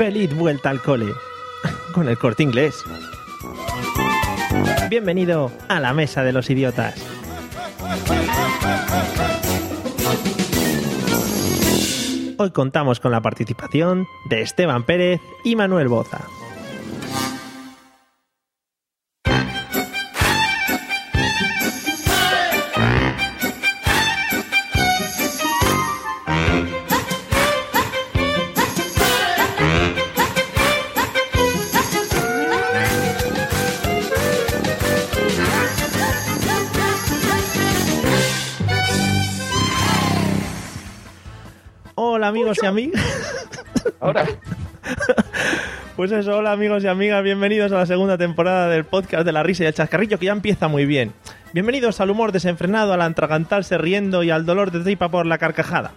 Feliz vuelta al cole con el corte inglés. Bienvenido a la mesa de los idiotas. Hoy contamos con la participación de Esteban Pérez y Manuel Boza. Amigos y amigas. Ahora. Pues eso, hola amigos y amigas, bienvenidos a la segunda temporada del podcast de la risa y el chascarrillo que ya empieza muy bien. Bienvenidos al humor desenfrenado, al atragantarse riendo y al dolor de tripa por la carcajada.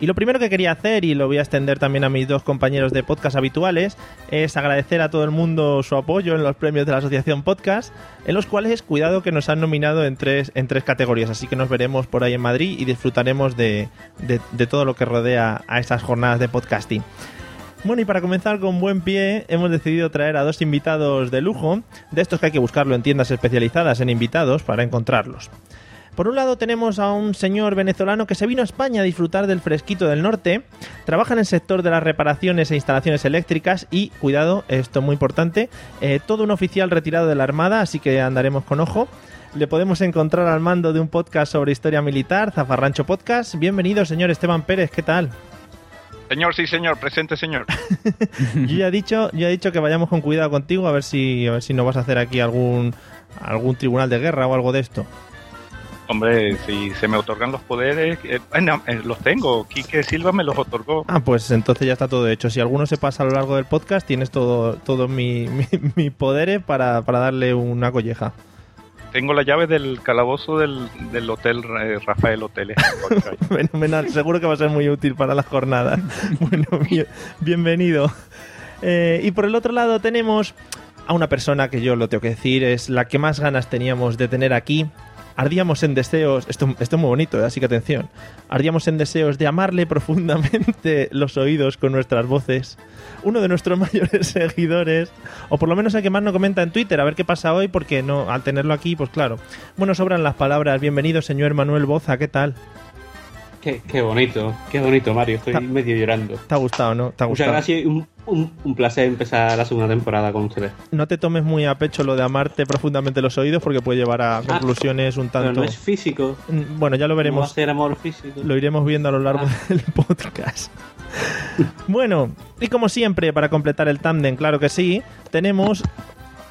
Y lo primero que quería hacer, y lo voy a extender también a mis dos compañeros de podcast habituales, es agradecer a todo el mundo su apoyo en los premios de la Asociación Podcast, en los cuales, cuidado, que nos han nominado en tres, en tres categorías, así que nos veremos por ahí en Madrid y disfrutaremos de, de- de todo lo que rodea a estas jornadas de podcasting. Bueno, y para comenzar con buen pie, hemos decidido traer a dos invitados de lujo, de estos que hay que buscarlo en tiendas especializadas en invitados para encontrarlos. Por un lado tenemos a un señor venezolano que se vino a España a disfrutar del fresquito del norte, trabaja en el sector de las reparaciones e instalaciones eléctricas y, cuidado, esto es muy importante, eh, todo un oficial retirado de la Armada, así que andaremos con ojo. Le podemos encontrar al mando de un podcast sobre historia militar, Zafarrancho Podcast. Bienvenido, señor Esteban Pérez, ¿qué tal? Señor, sí, señor, presente, señor. Yo ya he dicho, yo he dicho que vayamos con cuidado contigo a ver si, a ver si no vas a hacer aquí algún algún tribunal de guerra o algo de esto. Hombre, si se me otorgan los poderes, eh, eh, no, eh, los tengo. Quique Silva me los otorgó. Ah, pues entonces ya está todo hecho. Si alguno se pasa a lo largo del podcast, tienes todo, todo mi, mi, mi poderes para, para darle una colleja. Tengo la llave del calabozo del, del hotel eh, Rafael Hoteles. Fenomenal, seguro que va a ser muy útil para la jornada. Bueno, bien- bienvenido. Y por el otro lado tenemos a una persona que yo lo tengo que decir, es la que más ganas teníamos de tener aquí. Ardíamos en deseos, esto, esto es muy bonito, ¿eh? así que atención. Ardíamos en deseos de amarle profundamente los oídos con nuestras voces. Uno de nuestros mayores seguidores, o por lo menos el que más nos comenta en Twitter, a ver qué pasa hoy, porque no, al tenerlo aquí, pues claro. Bueno, sobran las palabras. Bienvenido, señor Manuel Boza, ¿qué tal? Qué, qué bonito, qué bonito, Mario. Estoy medio llorando. ¿Te ha gustado, no? ¿Te ha Muchas gracias y un, un- un placer empezar la segunda temporada con ustedes. No te tomes muy a pecho lo de amarte profundamente los oídos porque puede llevar a conclusiones un Ah, Pero tanto... no es físico. Mm, Bueno, ya lo No va a veremos. ser amor físico. Lo iremos viendo a lo largo Ah. del podcast. bueno, y como siempre, para completar el tándem, claro que sí, tenemos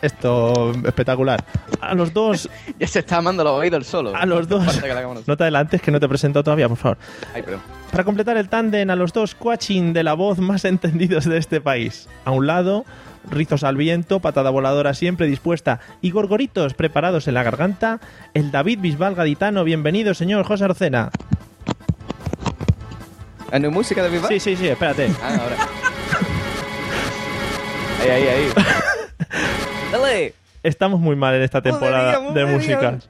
esto espectacular. A los dos, Ya se está amando los oídos solo. a los dos. No te adelantes que no te presento todavía, por favor. Ay. Para completar el tándem, a los dos coaching de la voz más entendidos de este país. A un lado, rizos al viento, patada voladora siempre dispuesta y gorgoritos preparados en la garganta, el David Bisbal gaditano. Bienvenido, señor José Arocena. ¿Ah, no hay música de Viva? Sí, sí, sí, espérate. Ah, ahora. ahí, ahí, ahí. Dale. Estamos muy mal en esta temporada de joder, músicas.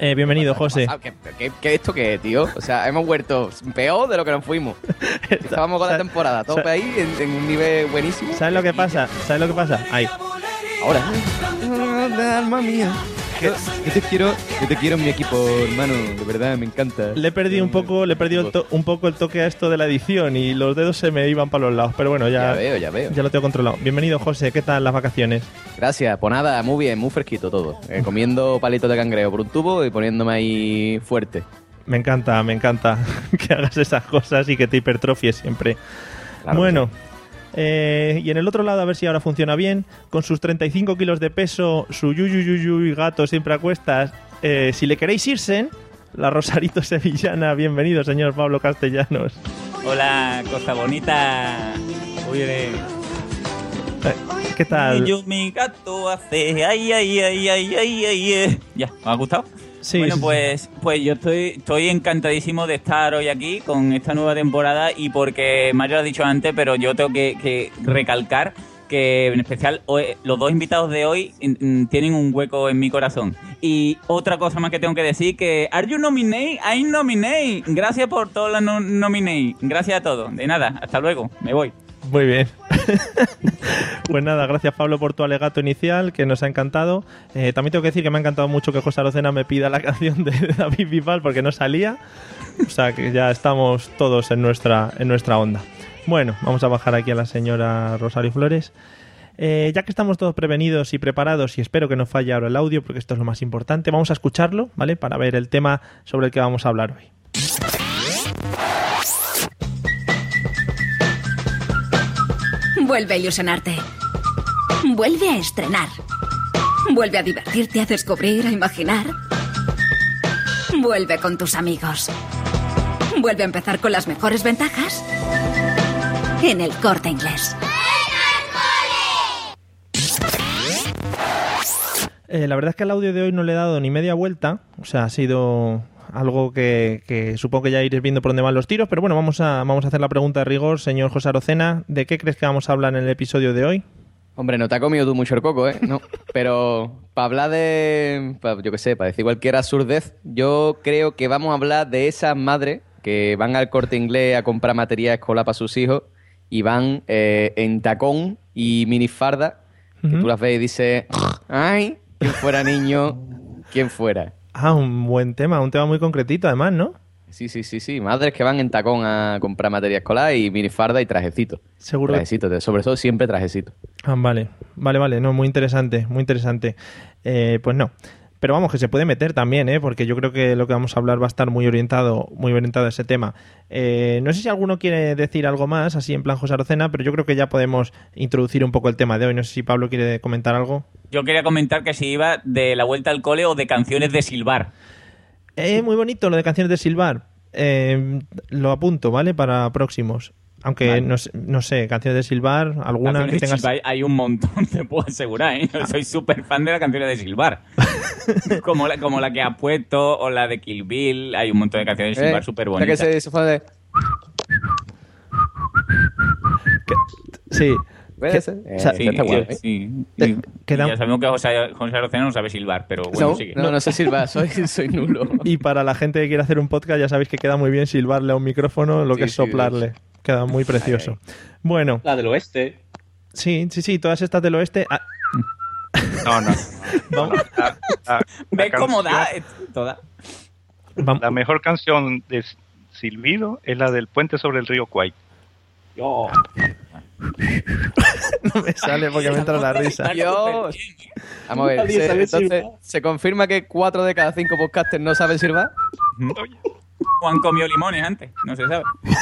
Eh, bienvenido, José. ¿Qué, qué, qué esto qué, tío? O sea, hemos vuelto peor de lo que nos fuimos. Estábamos con la temporada, tope ahí, en, en un nivel buenísimo. ¿Sabes lo que pasa? ¿Sabes lo que pasa? Ahí. Ahora. Alma mía. Yo, yo te quiero, yo te quiero en mi equipo, hermano. De verdad, me encanta. Le he perdido un poco, le he perdido el to- un poco el toque a esto de la edición y los dedos se me iban para los lados. Pero bueno, Ya ya, veo, ya veo. ya lo tengo controlado. Bienvenido, José. ¿Qué tal las vacaciones? Gracias, pues nada, muy bien, muy fresquito todo. Eh, comiendo palitos de cangrejo por un tubo y poniéndome ahí fuerte. Me encanta, me encanta que hagas esas cosas y que te hipertrofies siempre. Claro bueno, eh, y en el otro lado, a ver si ahora funciona bien, con sus 35 kilos de peso, su yuyuyuyu y gato siempre a cuestas, eh, si le queréis irse, la Rosarito Sevillana, bienvenido, señor Pablo Castellanos. Hola, cosa bonita. Oye, Eh, ¿Qué tal? yo mi gato hace ay ay ay ay ay ay. ay. Ya, ¿me ha gustado? Sí, bueno, pues, pues yo estoy, estoy encantadísimo de estar hoy aquí con esta nueva temporada y porque Mario lo ha dicho antes, pero yo tengo que, que recalcar que en especial los dos invitados de hoy tienen un hueco en mi corazón. Y otra cosa más que tengo que decir que Are you nominate? I nominate. Gracias por todas las no nominate. Gracias a todos. De nada, hasta luego. Me voy. Muy bien. pues nada, gracias Pablo por tu alegato inicial, que nos ha encantado. Eh, también tengo que decir que me ha encantado mucho que José Arocena me pida la canción de David Bisbal porque no salía. O sea que ya estamos todos en nuestra, en nuestra onda. Bueno, vamos a bajar aquí a la señora Rosario Flores. Eh, ya que estamos todos prevenidos y preparados, y espero que no falle ahora el audio, porque esto es lo más importante, vamos a escucharlo, ¿vale? Para ver el tema sobre el que vamos a hablar hoy. Vuelve a ilusionarte. Vuelve a estrenar. Vuelve a divertirte, a descubrir, a imaginar. Vuelve con tus amigos. Vuelve a empezar con las mejores ventajas. En el corte inglés. Eh, la verdad es que al audio de hoy no le he dado ni media vuelta. O sea, ha sido algo que, que supongo que ya iréis viendo por dónde van los tiros. Pero bueno, vamos a, vamos a hacer la pregunta de rigor, señor José Arocena. ¿De qué crees que vamos a hablar en el episodio de hoy? Hombre, no te ha comido tú mucho el coco, ¿eh? No. Pero para hablar de. pa- yo qué sé, para decir cualquier absurdez, yo creo que vamos a hablar de esas madres que van al corte inglés a comprar material escolar para sus hijos y van eh, en tacón y minifarda. Que tú las ves y dices, ¡ay! ¿Quién fuera niño? ¿Quién fuera? Ah, un buen tema, un tema muy concretito además, ¿no? Sí, sí, sí, sí. Madres que van en tacón a comprar material escolar y minifarda y trajecito. Seguro. Trajecito, sobre todo siempre trajecito. Ah, vale, vale, vale, no, muy interesante, muy interesante. Eh, pues no. Pero vamos, que se puede meter también, ¿eh? porque yo creo que lo que vamos a hablar va a estar muy orientado, muy orientado a ese tema. Eh, no sé si alguno quiere decir algo más, así en plan José Arocena, pero yo creo que ya podemos introducir un poco el tema de hoy. No sé si Pablo quiere comentar algo. Yo quería comentar que si iba de la vuelta al cole o de canciones de silbar. Eh, muy bonito lo de canciones de Silvar. Eh, lo apunto, ¿vale? Para próximos. Aunque Vale. no, sé- no sé, canciones de Silvar, alguna Canciones que tengas. silbar hay un montón, te puedo asegurar, ¿eh? Yo soy súper fan de las canciones de silbar. como, la, como la que ha puesto o la de Kill Bill. Hay un montón de canciones de silbar Eh, súper sea que bonitas. se, se fue de... Sí. ¿Puede Que-? Eh, o sea, Sí, está sí, guay, ¿eh? sí. Te- Y- queda- y ya sabemos que José, José Arocena no sabe silbar, pero bueno, no, sigue. no, no sé silbar, soy, soy nulo. Y para la gente que quiere hacer un podcast, ya sabéis que queda muy bien silbarle a un micrófono lo que es sí, soplarle. Queda muy precioso. Bueno, La del oeste. sí, sí, sí, todas estas del oeste. ah, No, no. vamos, La, la- la ¿Ves cómo da? canción- eh, Toda. La mejor canción de Silbido es la del puente sobre el río Kwai. Yo. no me sale porque me entra la risa. Dios. Vamos a ver, se- entonces. ¿se confirma que 4 de cada 5 podcasters no saben silbar? Juan comió limones antes, no se sabe.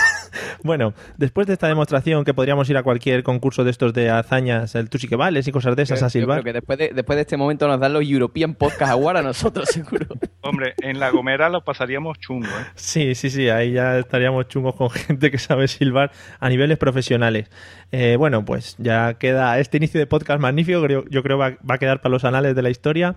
Bueno, después de esta demostración que podríamos ir a cualquier concurso de estos de hazañas, el tú sí que vales y cosas de esas a Yo silbar. creo que después de, después de este momento nos dan los European Podcast Award a nosotros, seguro. Hombre, en La Gomera lo pasaríamos chungo, ¿eh? Sí, sí, sí, ahí ya estaríamos chungos con gente que sabe silbar a niveles profesionales. Eh, bueno, pues ya queda este inicio de podcast magnífico, creo, yo creo va, va a quedar para los anales de la historia.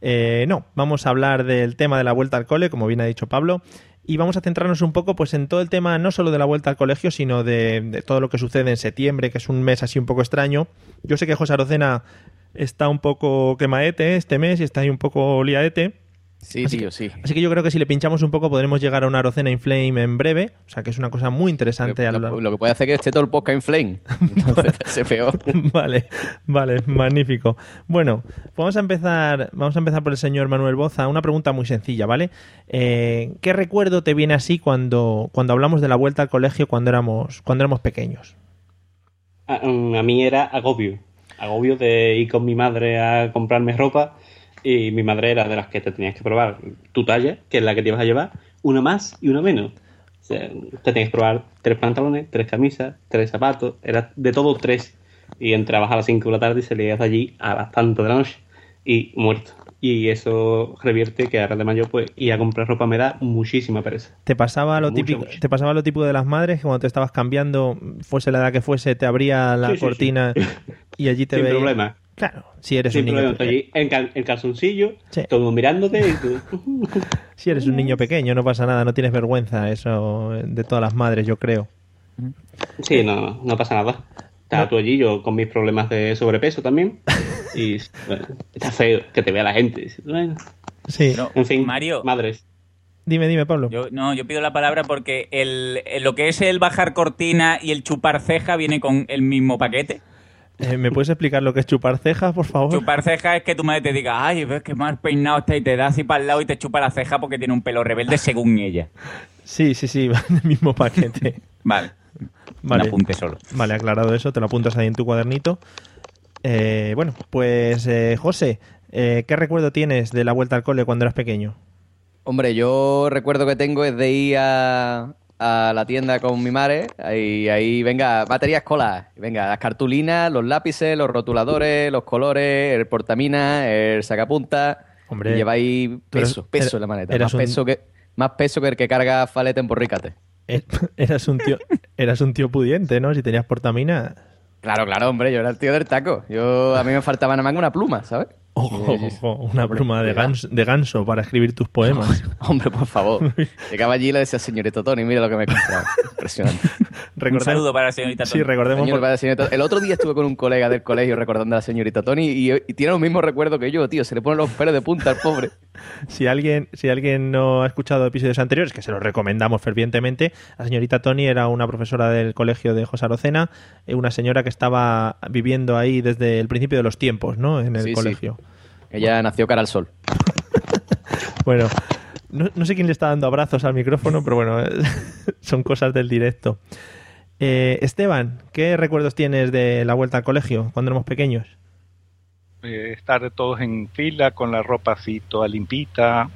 Eh, no, vamos a hablar del tema de la vuelta al cole, como bien ha dicho Pablo, y vamos a centrarnos un poco pues en todo el tema no solo de la vuelta al colegio, sino de, todo lo que sucede en septiembre, que es un mes así un poco extraño. Yo sé que José Arocena está un poco quemaete este mes y está ahí un poco liaete. Sí, Así tío, sí. Así que yo creo que si le pinchamos un poco podremos llegar a una Arocena Inflame en breve. O sea que es una cosa muy interesante. a Lo, lo- lo que puede hacer que esté todo el podcast en flame. Entonces, se peor. vale, vale, magnífico. Bueno, pues vamos a empezar, vamos a empezar por el señor Manuel Boza. Una pregunta muy sencilla, ¿vale? Eh, ¿Qué recuerdo te viene así cuando, cuando hablamos de la vuelta al colegio cuando éramos, cuando éramos pequeños? A, a mí era agobio. Agobio de ir con mi madre a comprarme ropa y mi madre era de las que te tenías que probar tu talla, que es la que te ibas a llevar, una más y una menos. O sea, te tenías que probar tres pantalones, tres camisas, tres zapatos, era de todo tres. Y entrabas a las 5 de la tarde y salías de allí a las tantas de la noche y muerto. y eso revierte que ahora de mayor pues ir a comprar ropa me da muchísima pereza. ¿Te pasaba lo Mucho, típico, mucho. te pasaba lo típico de las madres que cuando te estabas cambiando, fuese la edad que fuese, te abría la Sí, sí, sí. cortina y allí te Sin veía? problema. Claro, si eres Sin un niño problema, estoy pequeño. allí en, cal- en calzoncillo, Sí. todo mirándote y tú... Si eres un niño pequeño, no pasa nada, no tienes vergüenza, eso de todas las madres, yo creo. Sí, no, no pasa nada. Estaba No. tú allí, yo con mis problemas de sobrepeso también. Y bueno, está feo que te vea la gente. Bueno, Sí. No, en fin, Mario, madres. Dime, dime, Pablo. Yo, no, yo pido la palabra porque el, el- lo que es el bajar cortina y el chupar ceja viene con el mismo paquete. Eh, ¿Me puedes explicar lo que es chupar cejas, por favor? Chupar ceja es que tu madre te diga, ay, ves que mal peinado está y te da así para el lado y te chupa la ceja porque tiene un pelo rebelde según ella. Sí, sí, sí, va en el mismo paquete. Vale. Vale. Un apunte solo. Vale, aclarado eso, te lo apuntas ahí en tu cuadernito. Eh, bueno, pues eh, José, eh, ¿qué recuerdo tienes de la vuelta al cole cuando eras pequeño? Hombre, yo recuerdo que tengo es de ir a, a la tienda con mi madre y ahí, venga, batería escolar. Venga, las cartulinas, los lápices, los rotuladores, los colores, el portamina, el sacapunta. Hombre, y lleváis eres- peso, peso en la maleta. Más un- peso, que, más peso que el que carga faleta en borrícate. Eh, Eras un tío, eras un tío pudiente, ¿no? Si tenías portamina. Claro, claro, hombre, yo era el tío del taco. Yo, a mí me faltaba nada más que una pluma, ¿sabes? Ojo, ojo, una pluma de ganso, de ganso para escribir tus poemas. Hombre, por favor. Llegaba allí y le decía, señorito Tony, mira lo que me he comprado. Impresionante. Un saludo para la señorita Sí, Tony. recordemos. Señor, por- para la señorita- El otro día estuve con un colega del colegio recordando a la señorita Tony y, y tiene los mismos recuerdos que yo, tío. Se le ponen los pelos de punta al pobre. Si alguien, si alguien no ha escuchado episodios anteriores, que se los recomendamos fervientemente, la señorita Tony era una profesora del colegio de José Arocena, eh, una señora que estaba viviendo ahí desde el principio de los tiempos, ¿no? En el Sí, sí. Ella nació cara al sol. Bueno, no, no sé quién le está dando abrazos al micrófono, pero bueno, son cosas del directo. Eh, Esteban, ¿qué recuerdos tienes de la vuelta al colegio cuando éramos pequeños? Eh, estar todos en fila con la ropa así toda limpita,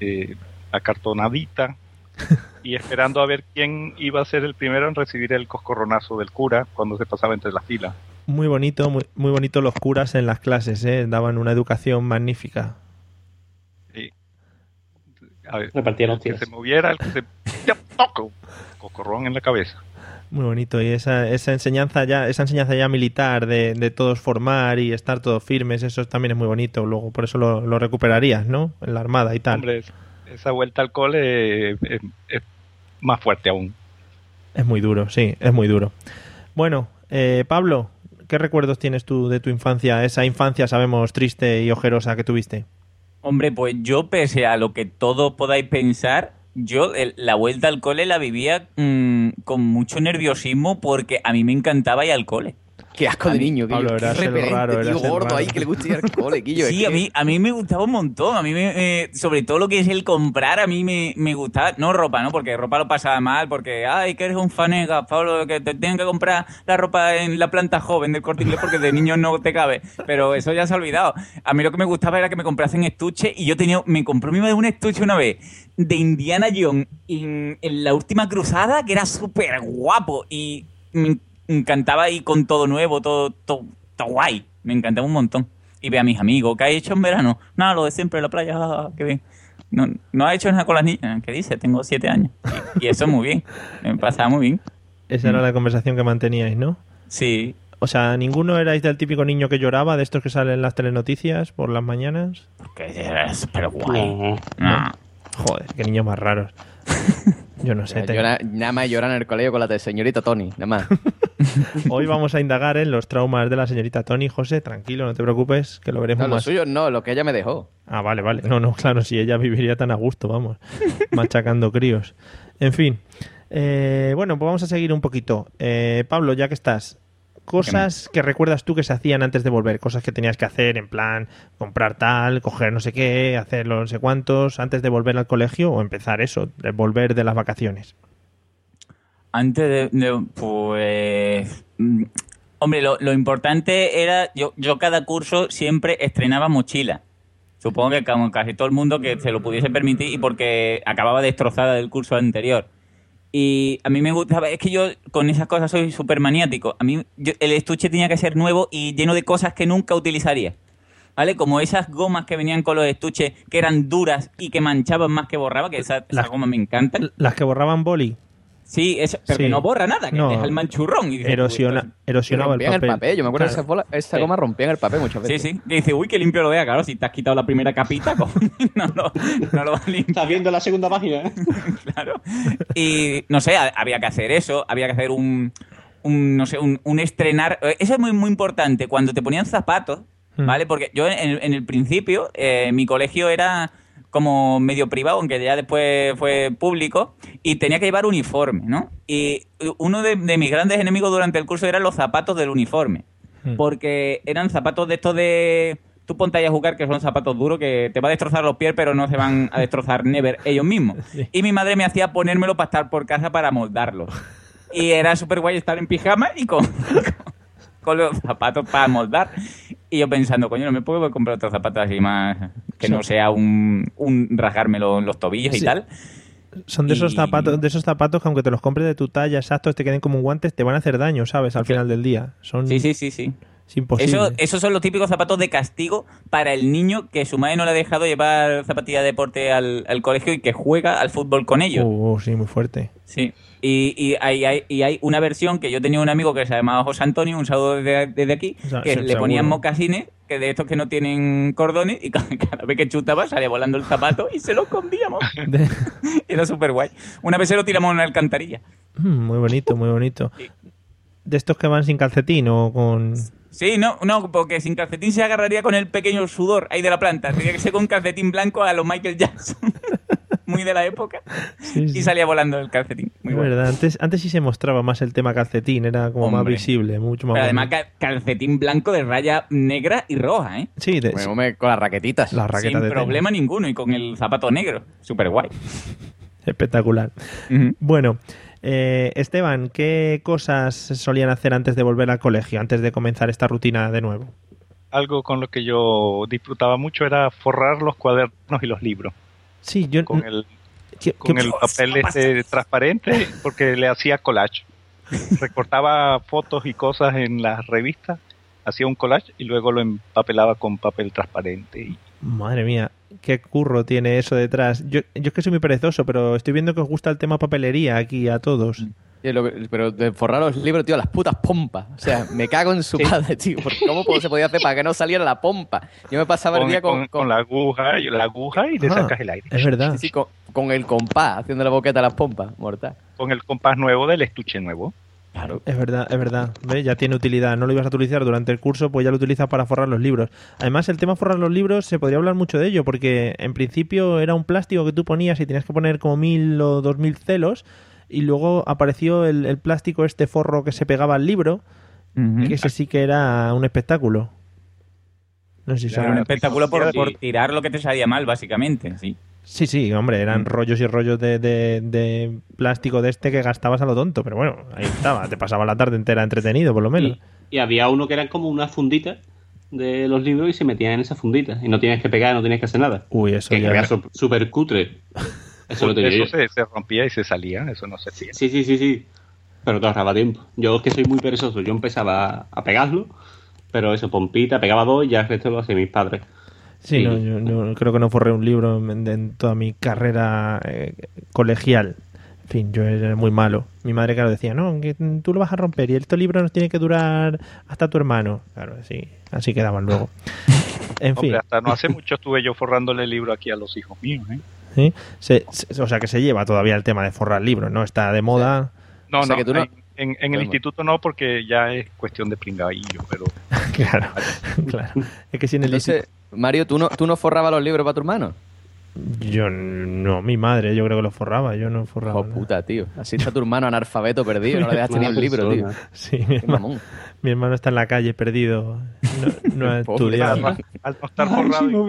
eh, acartonadita, y esperando a ver quién iba a ser el primero en recibir el coscorronazo del cura cuando se pasaba entre las filas. Muy bonito, muy, muy bonito los curas en las clases, ¿eh? daban una educación magnífica. A ver, Repartían el que se moviera, el que se... ¡Ya, toco! Coscorrón en la cabeza. Muy bonito y esa, esa enseñanza ya esa enseñanza ya militar de, de todos formar y estar todos firmes eso también es muy bonito luego por eso lo, lo recuperarías no en la armada y tal Hombre, esa vuelta al cole eh, es, es más fuerte aún. es muy duro sí es muy duro bueno eh, Pablo qué recuerdos tienes tú de tu infancia esa infancia sabemos triste y ojerosa que tuviste Hombre, pues yo, pese a lo que todos podáis pensar, yo la vuelta al cole la vivía mm, con mucho nerviosismo porque a mí me encantaba ir al cole. Qué asco de niño, Quillo. Pablo, repelente, raro, tío gordo raro. ahí que le gusta ir al cole, Quillo. Sí, a mí, a mí me gustaba un montón. A mí, me, eh, sobre todo lo que es el comprar, a mí me, me gustaba. No ropa, ¿no? Porque ropa lo pasaba mal, porque, ay, que eres un fanega, Pablo, que te tienen que comprar la ropa en la planta joven del corte inglés porque de niños no te cabe. Pero eso ya se ha olvidado. A mí lo que me gustaba era que me comprasen estuche y yo tenía, me compró mi madre un estuche una vez de Indiana Jones en, en la última cruzada que era súper guapo y me encantaba ir con todo nuevo, todo, todo, todo guay. Me encantaba un montón. Y ve a mis amigos, ¿qué ha hecho en verano? Nada, lo de siempre, la playa, ah, qué bien. No, no ha hecho nada con las niñas, ¿qué dice? Tengo siete años. Y, y eso muy bien, me pasaba muy bien. esa era la conversación que manteníais no Sí, o sea ninguno erais del típico niño que lloraba de estos que salen en las telenoticias por las mañanas porque era súper guay. No. No. joder qué niños más raros yo no sé Yo te- na- nada más llorar en el colegio con la de señorita Tony, nada más. Hoy vamos a indagar en los traumas de la señorita Tony. José, tranquilo, no te preocupes, que lo veremos No, lo más. suyo no, lo que ella me dejó. Ah, vale, vale. No, no, claro, si ella viviría tan a gusto, vamos, machacando críos. En fin, eh, bueno, pues vamos a seguir un poquito. Eh, Pablo, ya que estás, cosas que recuerdas tú que se hacían antes de volver, cosas que tenías que hacer, en plan, comprar tal, coger no sé qué, hacer no sé cuántos, antes de volver al colegio o empezar eso, de volver de las vacaciones. Antes de, de- pues mm, hombre, lo, lo importante era yo yo cada curso siempre estrenaba mochila. Supongo que como casi todo el mundo que se lo pudiese permitir y porque acababa destrozada del curso anterior. Y a mí me gustaba, es que yo con esas cosas soy súper maniático. A mí yo- el estuche tenía que ser nuevo y lleno de cosas que nunca utilizaría. ¿vale? Como esas gomas que venían con los estuches que eran duras y que manchaban más que borraba, que esa, esa Las- goma me encantan. Las que borraban boli. Sí, eso, pero Sí. que no borra nada, que No. deja el manchurrón. Y dices, Erosiona, erosionaba el rompían papel. el papel. Yo me acuerdo Claro. de esa, bola- esa Sí. goma rompían el papel muchas Sí, veces. sí. Que dice, uy, qué limpio lo vea. Claro, si te has quitado la primera capita, no, lo- no lo vas a limpiar. Estás viendo la segunda página, ¿eh? claro. Y no sé, ha- había que hacer eso, había que hacer un, un, no sé, un, un estrenar. eh, Eso es muy, muy importante. Cuando te ponían zapatos, Hmm. ¿vale? Porque yo en, el- en el principio, eh, mi colegio era como medio privado, aunque ya después fue público, y tenía que llevar uniforme, ¿no? Y uno de, de mis grandes enemigos durante el curso eran los zapatos del uniforme. Hmm. Porque eran zapatos de estos de... Tú ponte ahí a jugar que son zapatos duros que te va a destrozar los pies, pero no se van a destrozar never ellos mismos. Sí. Y mi madre me hacía ponérmelo para estar por casa para moldarlos. Y era súper guay estar en pijama y con, con los zapatos para moldar. Y yo pensando, coño, no me puedo comprar otros zapatos así más que no sea un, un rasgármelo en los tobillos Sí. y tal. Son de esos Y- zapatos, de esos zapatos que aunque te los compres de tu talla exactos, te queden como guantes, te van a hacer daño, ¿sabes? Al final del día. Son Sí, sí, sí, sí. es imposible. Eso, esos son los típicos zapatos de castigo para el niño que su madre no le ha dejado llevar zapatilla de deporte al, al colegio y que juega al fútbol con ellos. Uh, uh, sí, muy fuerte. Sí. Y, y hay, hay- y hay una versión que yo tenía un amigo que se llamaba José Antonio, un saludo desde, desde aquí, O sea, que le ponían seguro. mocasines, que de estos que no tienen cordones, y cada, cada vez que chutaba salía volando el zapato y se lo escondíamos. Era súper guay. Una vez se lo tiramos en una alcantarilla. Mm, muy bonito, muy bonito. De estos que van sin calcetín o con... Sí, no, no, porque sin calcetín se agarraría con el pequeño sudor ahí de la planta. Tenía que ser con calcetín blanco a los Michael Jackson. Muy de la época. Sí, sí. Y salía volando el calcetín. Muy Es bueno. verdad, antes, antes sí se mostraba más el tema calcetín, era como más visible, mucho más Pero además calcetín blanco de raya negra y roja, ¿eh? Sí, de- Bueno, hombre, con las raquetitas. las raquetas Sin de tenis. problema ninguno y con el zapato negro. Súper guay. Espectacular. Bueno, eh, Esteban, ¿qué cosas solían hacer antes de volver al colegio, antes de comenzar esta rutina de nuevo? Algo con lo que yo disfrutaba mucho era forrar los cuadernos y los libros Sí, yo... con el, ¿qué- con qué- el papel este transparente porque le hacía collage. Recortaba fotos y cosas en las revistas, hacía un collage y luego lo empapelaba con papel transparente. Y Madre mía, qué curro tiene eso detrás. Yo, yo es que soy muy perezoso, pero estoy viendo que os gusta el tema papelería aquí a todos. Que- pero de forrar los libros, tío, las putas pompas. O sea, me cago en su padre, tío. porque ¿Cómo se podía hacer para que no saliera la pompa? Yo me pasaba el día con, con- con la aguja, y la aguja y Ah, sacas el aire. Es verdad. sí, sí, con- con el compás, haciendo la boqueta a las pompas, mortal. Con el compás nuevo del estuche nuevo. Claro. Es verdad, es verdad. ¿Ves? Ya tiene utilidad. No lo ibas a utilizar durante el curso, pues ya lo utilizas para forrar los libros. Además, el tema forrar los libros se podría hablar mucho de ello, porque en principio era un plástico que tú ponías y tenías que poner como mil o dos mil celos, y luego apareció el, el plástico, este forro que se pegaba al libro, que ese sí que era un espectáculo. No sé si Era un espectáculo por, Sí. por tirar lo que te salía mal, básicamente. Sí. Sí, sí, hombre, eran Mm. rollos y rollos de, de- de plástico de este que gastabas a lo tonto, pero bueno, ahí estaba, te pasaba la tarde entera entretenido, por lo menos. Y, y había uno que eran como unas funditas de los libros y se metían en esas funditas. Y no tienes que pegar, no tienes que hacer nada. Uy, eso Que ya... era súper cutre. Eso lo tenía yo. Eso se, se rompía y se salía, eso no se hacía. Sí, sí, sí, sí. Pero te ahorraba tiempo. Yo es que soy muy perezoso. Yo empezaba a, pegarlo, pero eso, pompita, pegaba dos y ya el resto lo hacían mis padres. Sí, Sí. no, yo no- creo que no forré un libro en, en toda mi carrera eh, colegial. En fin, yo era muy malo. Mi madre, claro, decía, no, que tú lo vas a romper y este libro nos tiene que durar hasta tu hermano. Claro, sí, así quedaban luego. En fin, hasta no hace mucho estuve yo forrándole el libro aquí a los hijos míos. ¿eh? ¿Sí? Se- se- o sea que se lleva todavía el tema de forrar libros, ¿no? Está de moda. No, O sea no, que tú no- en, el Bueno. instituto no, porque ya es cuestión de pringadillo, pero claro, claro. Es que si en el Entonces, Mario, ¿tú no, ¿tú no forrabas los libros para tu hermano? Yo no, mi madre, yo creo que lo forraba, yo no forraba. Oh, nada. puta, tío. Así está tu hermano analfabeto perdido, no le dejaste ni un libro, tío. Sí, mi hermano, mamón. mi hermano está en la calle perdido, no, no ha estudiado. al no estar forrado,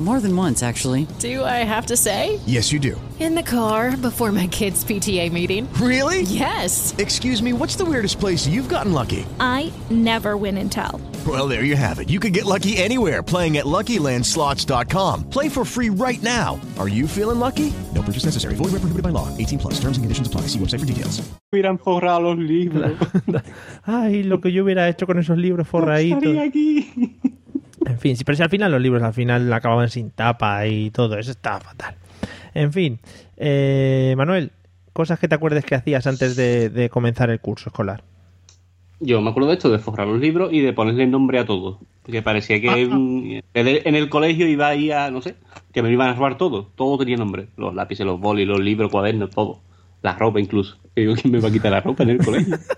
More than once, actually. Do I have to say? Yes, you do. In the car before my kids' PTA meeting. Really? Yes. Excuse me, what's the weirdest place you've gotten lucky? I never win and tell. Well, there you have it. You can get lucky anywhere playing at LuckyLandSlots.com. Play for free right now. Are you feeling lucky? No purchase necessary. Void where prohibited by law. 18 plus. Terms and conditions apply. See website for details. Hubieran forrado los libros. Ay, lo que yo hubiera hecho con esos libros forraditos. Estaría aquí. En fin, pero si al final los libros al final acababan sin tapa y todo eso estaba fatal. En fin, eh, Manuel, cosas que te acuerdes que hacías antes de, de comenzar el curso escolar. Yo me acuerdo de esto, de forrar los libros y de ponerle nombre a todo. Porque parecía que mm, en el, en el colegio iba ahí a, no sé, que me iban a robar todo. Todo tenía nombre. Los lápices, los bolis, los libros, cuadernos, todo. La ropa incluso. Que digo, ¿quién me va a quitar la ropa en el colegio?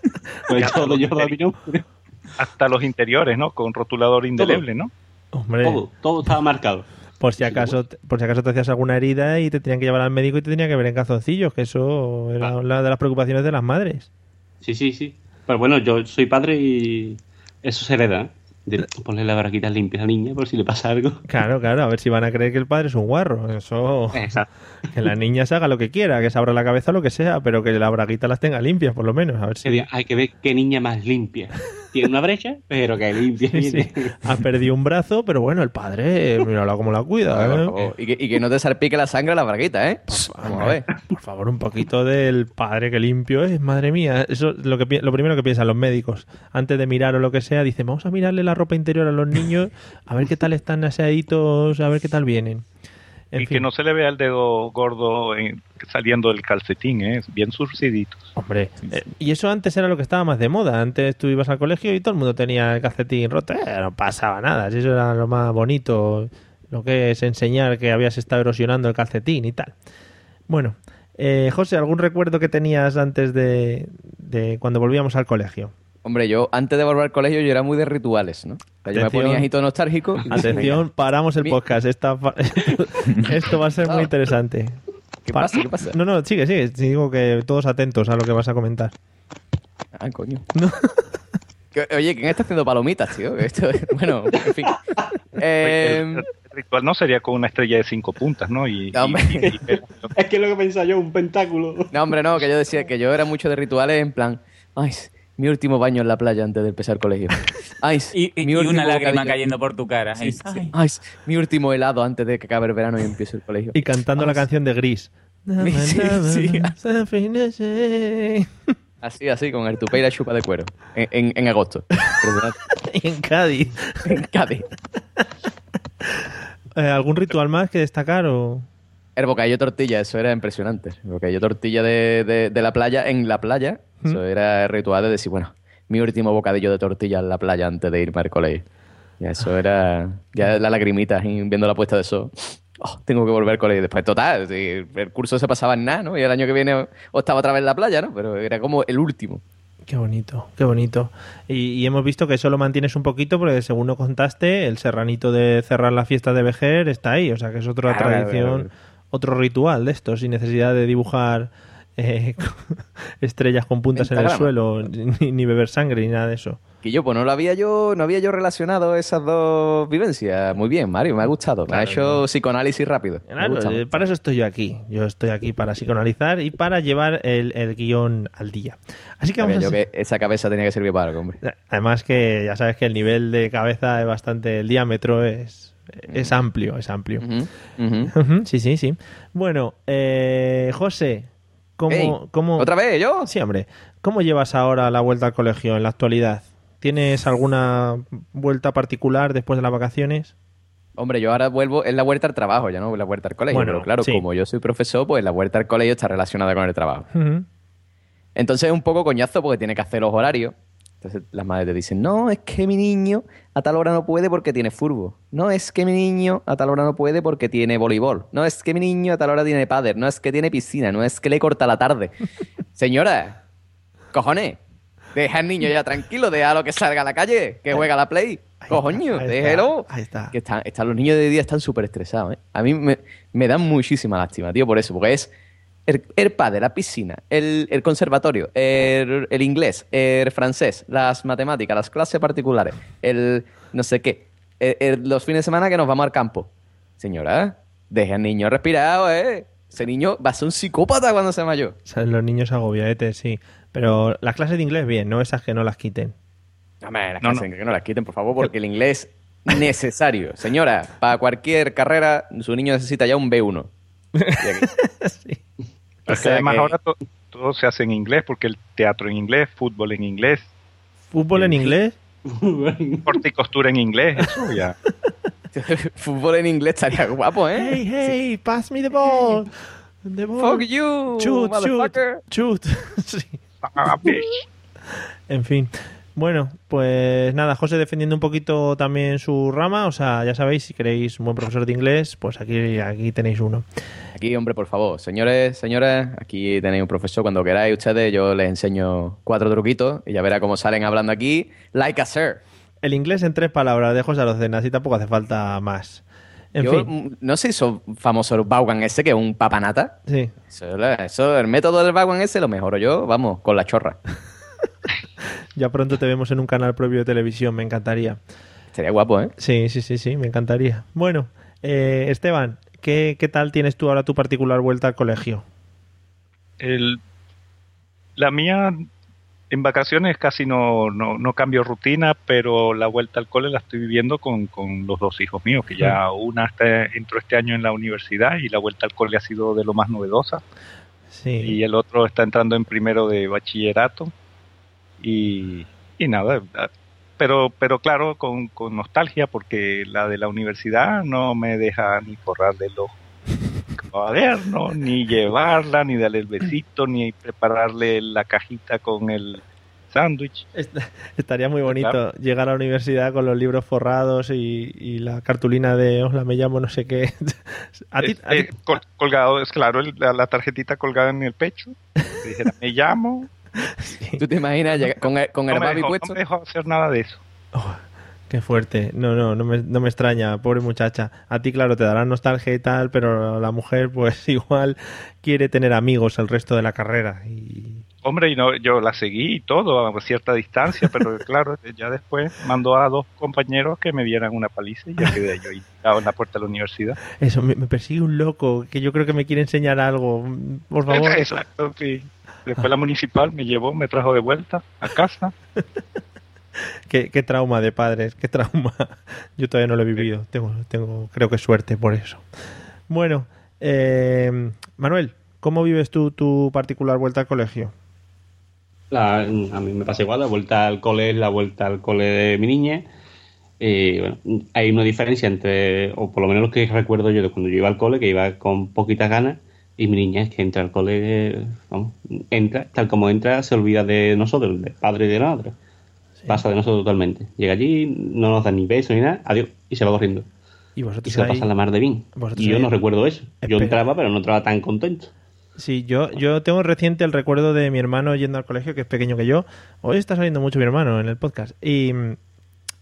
Pues todo llevaba mi nombre. Hasta los interiores, ¿no? Con rotulador indeleble, ¿no? Hombre, Todo, todo estaba marcado. por si acaso por si acaso te hacías alguna herida y te tenían que llevar al médico y te tenían que ver en calzoncillos, que eso era una de las preocupaciones de las madres. Sí, sí, sí. Pero bueno, yo soy padre y eso se hereda. ¿eh? De ponerle las braquitas limpias a la niña por si le pasa algo. Claro, claro, a ver si van a creer que el padre es un guarro. Eso. Exacto. Que la niña se haga lo que quiera, que se abra la cabeza o lo que sea, pero que la braguita las tenga limpias, por lo menos. A ver Que si. Hay que ver qué niña más limpia. Tiene una brecha, pero que limpia. Sí, sí. Ha perdido un brazo, pero bueno, el padre, mírala cómo la cuida. ¿eh? Y, que, y que no te salpique la sangre a la braguita, ¿eh? Vamos a ver. Por favor, un poquito del padre que limpio es, madre mía. Eso es lo, que, lo primero que piensan los médicos. Antes de mirar o lo que sea, dicen, vamos a mirarle la ropa interior a los niños, a ver qué tal están aseaditos, a ver qué tal vienen. En y fin, que no se le vea el dedo gordo en- saliendo del calcetín, ¿eh? Bien surcidito. hombre. eh, y eso antes era lo que estaba más de moda. Antes tú ibas al colegio y todo el mundo tenía el calcetín roto. Eh, no pasaba nada. Si eso era lo más bonito. Lo que es enseñar que habías estado erosionando el calcetín y tal. Bueno, eh, José, ¿algún recuerdo que tenías antes de, de cuando volvíamos al colegio? Hombre, yo antes de volver al colegio yo era muy de rituales, ¿no? O sea, yo me ponía agito nostálgico. y- Atención, paramos el Mi- podcast. Esta Esto va a ser muy interesante. ¿Qué Pa- pasa? ¿Qué pasa? No, no, sigue, sigue. Sí, Digo que todos atentos a lo que vas a comentar. Ah, coño. Oye, ¿quién está haciendo palomitas, tío? Esto, bueno, en fin. Eh, El, el ritual no sería con una estrella de cinco puntas, ¿no? Y, No, hombre. y- y- y- Es que es lo que pensaba yo, un pentáculo. no, hombre, no, que yo decía que yo era mucho de rituales en plan, ay, mi último baño en la playa antes de empezar el colegio. Y, y- mi y una lágrima bocadillo- cayendo por tu cara. Sí, Ay, sí. Ay, mi último helado antes de que acabe el verano y empiece el colegio. Y cantando la canción de Gris. Sí, sí. en Así, así, con el tupé y la chupa de cuero. En, en, en agosto. Perdonad. Cádiz. en Cádiz. Eh, ¿Algún ritual más que destacar o...? El bocadillo tortilla, eso era impresionante. El bocadillo tortilla de, de, de la playa en la playa. Eso era el ritual de decir, bueno, mi último bocadillo de tortilla en la playa antes de irme al colegio. Ya eso era. Ya la lagrimita viendo la puesta de sol. Oh, tengo que volver al colegio. Después, total, el curso se pasaba en nada, ¿no? Y el año que viene o estaba otra vez en la playa, ¿no? Pero era como el último. Qué bonito, qué bonito. Y, y hemos visto que eso lo mantienes un poquito porque según nos contaste, el serranito de cerrar la fiesta de Vejer está ahí. O sea que es otra Claro, claro, tradición, claro. Otro ritual de esto, sin necesidad de dibujar eh, estrellas con puntas en el suelo, ni, ni beber sangre, ni nada de eso. Que yo, pues no lo había yo, no había yo relacionado esas dos vivencias. Muy bien, Mario, me ha gustado. Me ha Claro, hecho psicoanálisis rápido. Claro, para eso estoy yo aquí. Yo estoy aquí para psicoanalizar y para llevar el, el guion al día. Así que vamos a yo que esa cabeza tenía que servir para algo, hombre. Además que ya sabes que el nivel de cabeza es bastante, el diámetro es, es amplio, es amplio. Sí, sí, sí. Bueno, eh, José, ¿cómo, Ey, cómo- ¿Otra vez yo? Sí, hombre. ¿Cómo llevas ahora la vuelta al colegio en la actualidad? ¿Tienes alguna vuelta particular después de las vacaciones? Hombre, yo ahora vuelvo, es la vuelta al trabajo, ya no la vuelta al colegio. Bueno, pero claro, sí. como yo soy profesor, pues la vuelta al colegio está relacionada con el trabajo. Entonces es un poco coñazo porque tiene que hacer los horarios. Entonces las madres te dicen, no, es que mi niño a tal hora no puede porque tiene furbo. No, es que mi niño a tal hora no puede porque tiene voleibol. No, es que mi niño a tal hora tiene padre. No, es que tiene piscina. No, es que le corta la tarde. Señora, cojones, Deja al niño ya tranquilo, déjalo que salga a la calle, que juega a la Play. Cojoño, déjelo. ahí está. Que están, están- los niños de día están súper estresados, ¿eh? A mí me, me dan muchísima lástima, tío, por eso, porque es el, el padre, la piscina, el, el conservatorio, el, el inglés, el francés, las matemáticas, las clases particulares, el no sé qué, el- el- los fines de semana que nos vamos al campo. Señora, deja al niño respirado, ¿eh? Ese niño va a ser un psicópata cuando sea mayor. O sea, los niños agobiadetes, sí. Pero las clases de inglés, bien, no esas que no las quiten. Hombre, las No, clases no. que no las quiten, por favor, porque el inglés necesario. Señora, para cualquier carrera, su niño necesita ya un B1. Es que sea además que- ahora to- todo se hace en inglés, porque el teatro en inglés, fútbol en inglés, ¿Fútbol en inglés? corte y costura en inglés, eso ya. Fútbol en inglés estaría guapo, ¿eh? Hey, hey, pass me the ball. The ball. Fuck you, Shoot, shoot, motherfucker. shoot. Sí. En fin. Bueno, pues nada, José defendiendo un poquito también su rama. O sea, ya sabéis, si queréis un buen profesor de inglés, pues aquí, aquí tenéis uno. Aquí, hombre, por favor, señores, señores, aquí tenéis un profesor cuando queráis ustedes, yo les enseño cuatro truquitos y ya verá cómo salen hablando aquí, like a sir. El inglés en tres palabras de José Arocena, así tampoco hace falta más. En yo fin. mm, no sé eso famoso el Vaughan ese, que es un papanata. Sí. Eso, eso, el método del Vaughan ese lo mejoro yo, vamos, con la chorra. Ya pronto te vemos en un canal propio de televisión, me encantaría. Sería guapo, ¿eh? Sí, sí, sí, sí, me encantaría. Bueno, eh, Esteban, ¿qué, ¿qué tal tienes tú ahora tu particular vuelta al colegio? El, la mía en vacaciones casi no, no, no cambio rutina, pero la vuelta al cole la estoy viviendo con, con los dos hijos míos, que ya una está, entró este año en la universidad y la vuelta al cole ha sido de lo más novedosa. Sí. Y el otro está entrando en primero de bachillerato. Y, y nada, pero, pero claro, con, con nostalgia, porque la de la universidad no me deja ni forrarle los cuadernos, ni llevarla, ni darle el besito, ni prepararle la cajita con el sándwich. Est- Estaría muy bonito Claro. llegar a la universidad con los libros forrados y, y la cartulina de hola, me llamo no sé qué. a ti, a ti- Eh, col- colgado, es claro, el- la, la tarjetita colgada en el pecho. Dijera, me llamo. ¿Tú te imaginas llegar con el, con el No me, Babi dejó, puesto? no me dejó hacer nada de eso. Qué fuerte. No, no, no me, no me extraña, pobre muchacha. A ti, claro, te dará nostalgia y tal, pero la mujer, pues igual quiere tener amigos el resto de la carrera. Y Hombre, y no, yo la seguí y todo a cierta distancia, pero claro, ya después mandó a dos compañeros que me dieran una paliza y ya quedé yo en la puerta de la universidad. eso, me, me persigue un loco que yo creo que me quiere enseñar algo. Por favor. Exacto, sí. Después la municipal me llevó, me trajo de vuelta a casa. Qué, qué trauma de padres, qué trauma. Yo todavía no lo he vivido. Tengo, tengo, creo que suerte por eso. Bueno, eh, Manuel, ¿cómo vives tú tu particular vuelta al colegio? La- a mí me pasa igual, la vuelta al cole es la vuelta al cole de mi niña. Y bueno, hay una diferencia entre, o por lo menos lo que recuerdo yo de cuando yo iba al cole, que iba con poquitas ganas, y mi niña es que entra al cole, vamos, entra, tal como entra, se olvida de nosotros, del padre y de la madre. Pasa de nosotros totalmente. Llega allí, no nos da ni beso ni nada, adiós, y se va corriendo. Y se ahí- pasa la mar de bien. Y yo ahí- no recuerdo eso. Yo entraba, pero no entraba tan contento. Sí, yo, yo tengo reciente el recuerdo de mi hermano yendo al colegio, que es pequeño que yo. Hoy está saliendo mucho mi hermano en el podcast. Y,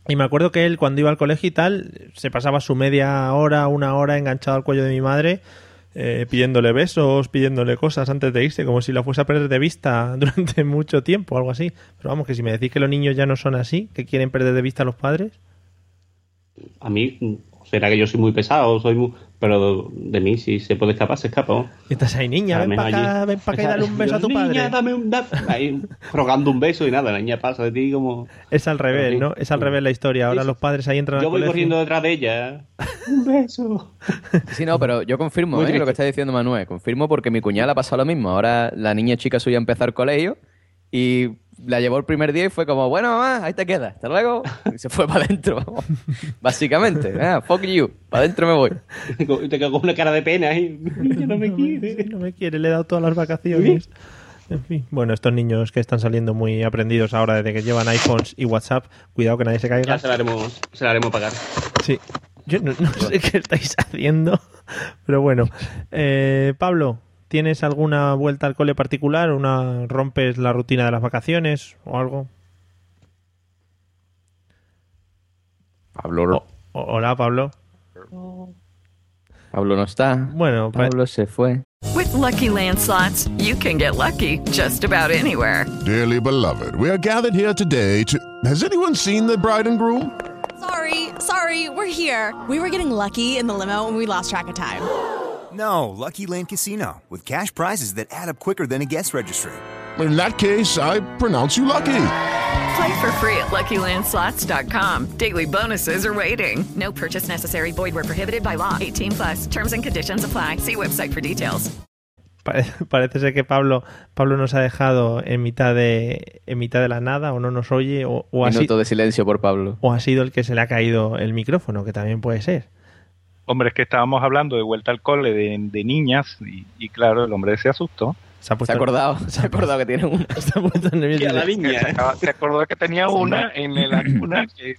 y me acuerdo que él, cuando iba al colegio y tal, se pasaba su media hora, una hora enganchado al cuello de mi madre, eh, pidiéndole besos, pidiéndole cosas antes de irse, como si la fuese a perder de vista durante mucho tiempo, algo así. Pero vamos, que si me decís que los niños ya no son así, que quieren perder de vista a los padres. A mí, será que yo soy muy pesado, soy muy... pero de mí si se puede escapar, se escapa. ¿no? Estás ahí, niña, ven para acá, allí. ven para acá y dale un beso a tu Niña, padre. dame un... da- Ahí, rogando un beso y nada, la niña pasa de ti como... Es al revés. ¿no? Es al revés la historia. Ahora los padres ahí entran Yo al voy colegio. corriendo detrás de ella. Un beso. Sí, no, pero yo confirmo ¿eh? lo que está diciendo Manuel. Confirmo porque mi cuñada ha pasado lo mismo. Ahora la niña chica suya empezó al colegio y la llevó el primer día y fue como, bueno, mamá, ahí te quedas, hasta luego. Y se fue para adentro. Básicamente, ah, fuck you, para adentro me voy. Y te quedo con una cara de pena ahí. No me quiere. No me quiere, le he dado todas las vacaciones. En fin. Bueno, estos niños que están saliendo muy aprendidos ahora desde que llevan iPhones y WhatsApp, cuidado que nadie se caiga. Ya se la haremos, se la haremos pagar. Sí. Yo no, no sé qué estáis haciendo, pero bueno. Eh, Pablo, ¿tienes alguna vuelta al cole particular? ¿Una rompes la rutina de las vacaciones o algo? Pablo, O- hola, Pablo. Pablo no está. Bueno, pa- Pablo se fue. With Lucky Land slots, you can get lucky just about anywhere. Dearly beloved, we are gathered here today to. Has anyone seen the bride and groom? Sorry, sorry, we're here. We were getting lucky in the limo and we lost track of time. No, Lucky Land Casino, with cash prizes that add up quicker than a guest registry. In that case, I pronounce you lucky. Play for free at LuckyLandSlots.com. Daily bonuses are waiting. No purchase necessary. Void were prohibited by law. 18 plus. Terms and conditions apply. See website for details. pare- parece ser que Pablo, Pablo nos ha dejado en mitad de, en mitad de la nada o no nos oye o, o, ha, si- Minuto de silencio por Pablo. o ha sido el que se le ha caído el micrófono, que también puede ser. Hombre, es que estábamos hablando de vuelta al cole de, de niñas y, y claro, el hombre se asustó. Se ha, Se ha acordado, se ha acordado que tiene una. Se ha puesto nervioso. La Se, ¿eh? acaba- se acordó que tenía una en la cuna que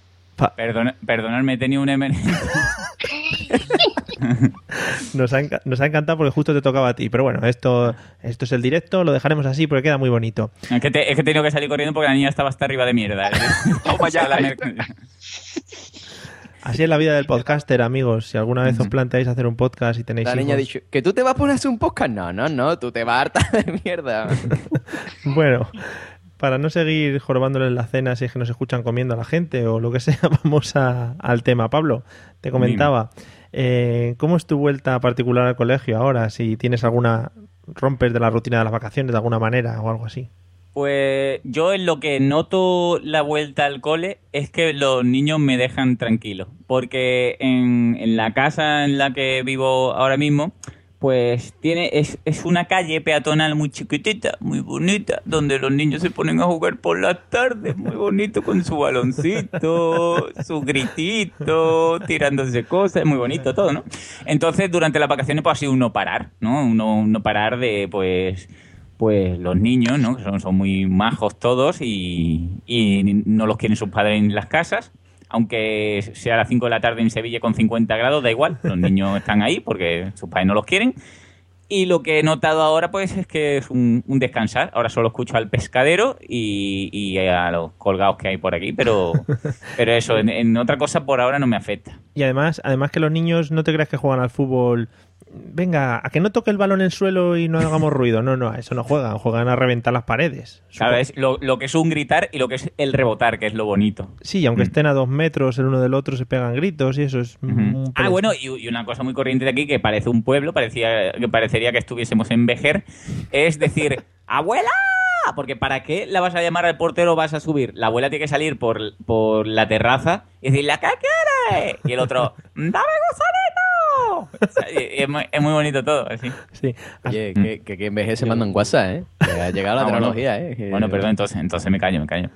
Perdona, perdonadme, he tenido un emergencia. Nos ha, enca- nos ha encantado porque justo te tocaba a ti. Pero bueno, esto, esto es el directo, lo dejaremos así porque queda muy bonito. Es que, te- es que he tenido que salir corriendo porque la niña estaba hasta arriba de mierda. Toma ya, La Así es la vida del podcaster, amigos. Si alguna vez os planteáis hacer un podcast y tenéis La niña ha dicho, ¿que tú te vas a poner a hacer un podcast? No, no, no, tú te vas a hartar de mierda. Bueno, para no seguir jorobándoles la cena si es que nos escuchan comiendo a la gente o lo que sea, vamos a- al tema. Pablo, te comentaba, eh, ¿cómo es tu vuelta particular al colegio ahora? Si tienes alguna, rompes de la rutina de las vacaciones de alguna manera o algo así. Pues yo en lo que noto la vuelta al cole es que los niños me dejan tranquilo. Porque en, la casa en la que vivo ahora mismo, pues tiene es, es una calle peatonal muy chiquitita, muy bonita, donde los niños se ponen a jugar por las tardes, muy bonito con su baloncito, su gritito, tirándose cosas, muy bonito todo, ¿no? Entonces durante las vacaciones pues ha sido un no parar, ¿no? Uno, un no parar de pues pues los niños, ¿no? Que son, son muy majos todos y, y no los quieren sus padres en las casas. Aunque sea a las 5 de la tarde en Sevilla con 50 grados, da igual. Los niños están ahí porque sus padres no los quieren. Y lo que he notado ahora, pues, es que es un, un descansar. Ahora solo escucho al pescadero y, y a los colgados que hay por aquí, pero, pero eso, en, en otra cosa por ahora no me afecta. Y además, además que los niños no te creas que juegan al fútbol. Venga, a que no toque el balón en el suelo y no hagamos ruido. No, no, a eso no juegan. Juegan a reventar las paredes. Claro, es lo, lo que es un gritar y lo que es el rebotar, que es lo bonito. Sí, y aunque estén a dos metros el uno del otro, se pegan gritos y eso es. Ah, bueno, y, y una cosa muy corriente de aquí que parece un pueblo, parecía que parecería que estuviésemos en Vejer, es decir, ¡abuela! Porque ¿para qué la vas a llamar al portero vas a subir? La abuela tiene que salir por, por la terraza y decirle, ¿qué quieres? Y el otro, ¡dame O sea, es, muy, es muy bonito todo, así. Sí. Oye, que, que, que en vez se mandan WhatsApp, ¿eh? Ha llegado la Ah, bueno. tecnología, ¿eh? Que- Bueno, perdón, entonces, entonces me callo, me callo.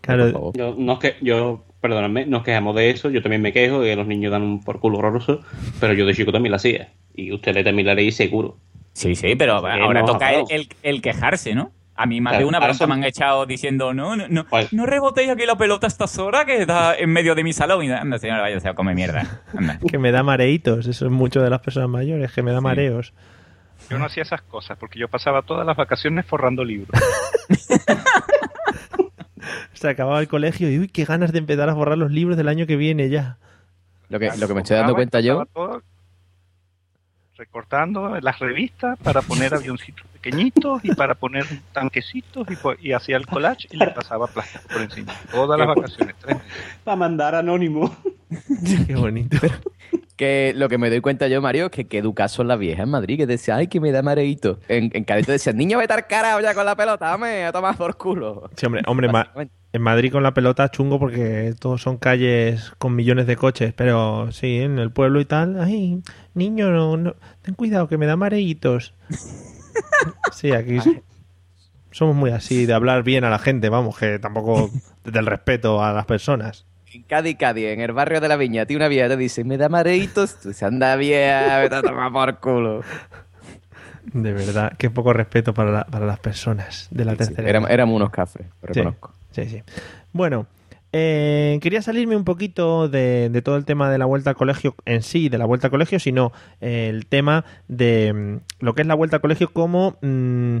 Claro, Yo, no es que, yo, perdóname, nos quejamos de eso, yo también me quejo de que los niños dan un por culo horroroso, pero yo de chico también la hacía. Y ustedes también la leí seguro. Sí, sí, pero Sí, ahora toca el- el quejarse, ¿no? A mí más Claro, de una son- me han echado diciendo, no, no, no, Pues- no rebotéis aquí la pelota a estas horas que está en medio de mi salón. Y anda, señora, váyase a comer mierda. Anda. que me da mareitos. Eso es mucho de las personas mayores, que me da mareos. yo no hacía esas cosas porque yo pasaba todas las vacaciones forrando libros. Se acababa el colegio y uy, qué ganas de empezar a borrar los libros del año que viene ya. Lo que, lo que me estoy dando cuenta yo, todo recortando las revistas para poner avioncitos pequeñitos y para poner tanquecitos y, hacía el collage y le pasaba plástico por encima. Todas las vacaciones, tres meses. Para mandar anónimo. Qué bonito. Que lo que me doy cuenta yo, Mario, es que qué educadas son las viejas en Madrid, que decía, ay, que me da mareíto. En, en decían, niño, vete al carajo ya con la pelota, dame, a tomar por culo. Sí, hombre, hombre ma- en Madrid con la pelota chungo porque todos son calles con millones de coches, pero sí, en el pueblo y tal, ay, niño, no, no, ten cuidado que me da mareitos. Sí, aquí somos muy así de hablar bien a la gente, vamos, que tampoco desde el respeto a las personas. En Cádiz, Cádiz, en el barrio de la Viña, a ti una vieja te dice, me da mareitos, tú dices, anda vieja, vete a tomar por culo. De verdad, qué poco respeto para, la- para las personas de la tercera edad. Éramos, éramos unos cafres, lo Sí, reconozco. Sí, sí. Bueno, Eh, quería salirme un poquito de, de todo el tema de la vuelta al colegio en sí, de la vuelta al colegio, sino eh, el tema de mm, lo que es la vuelta al colegio como... mm,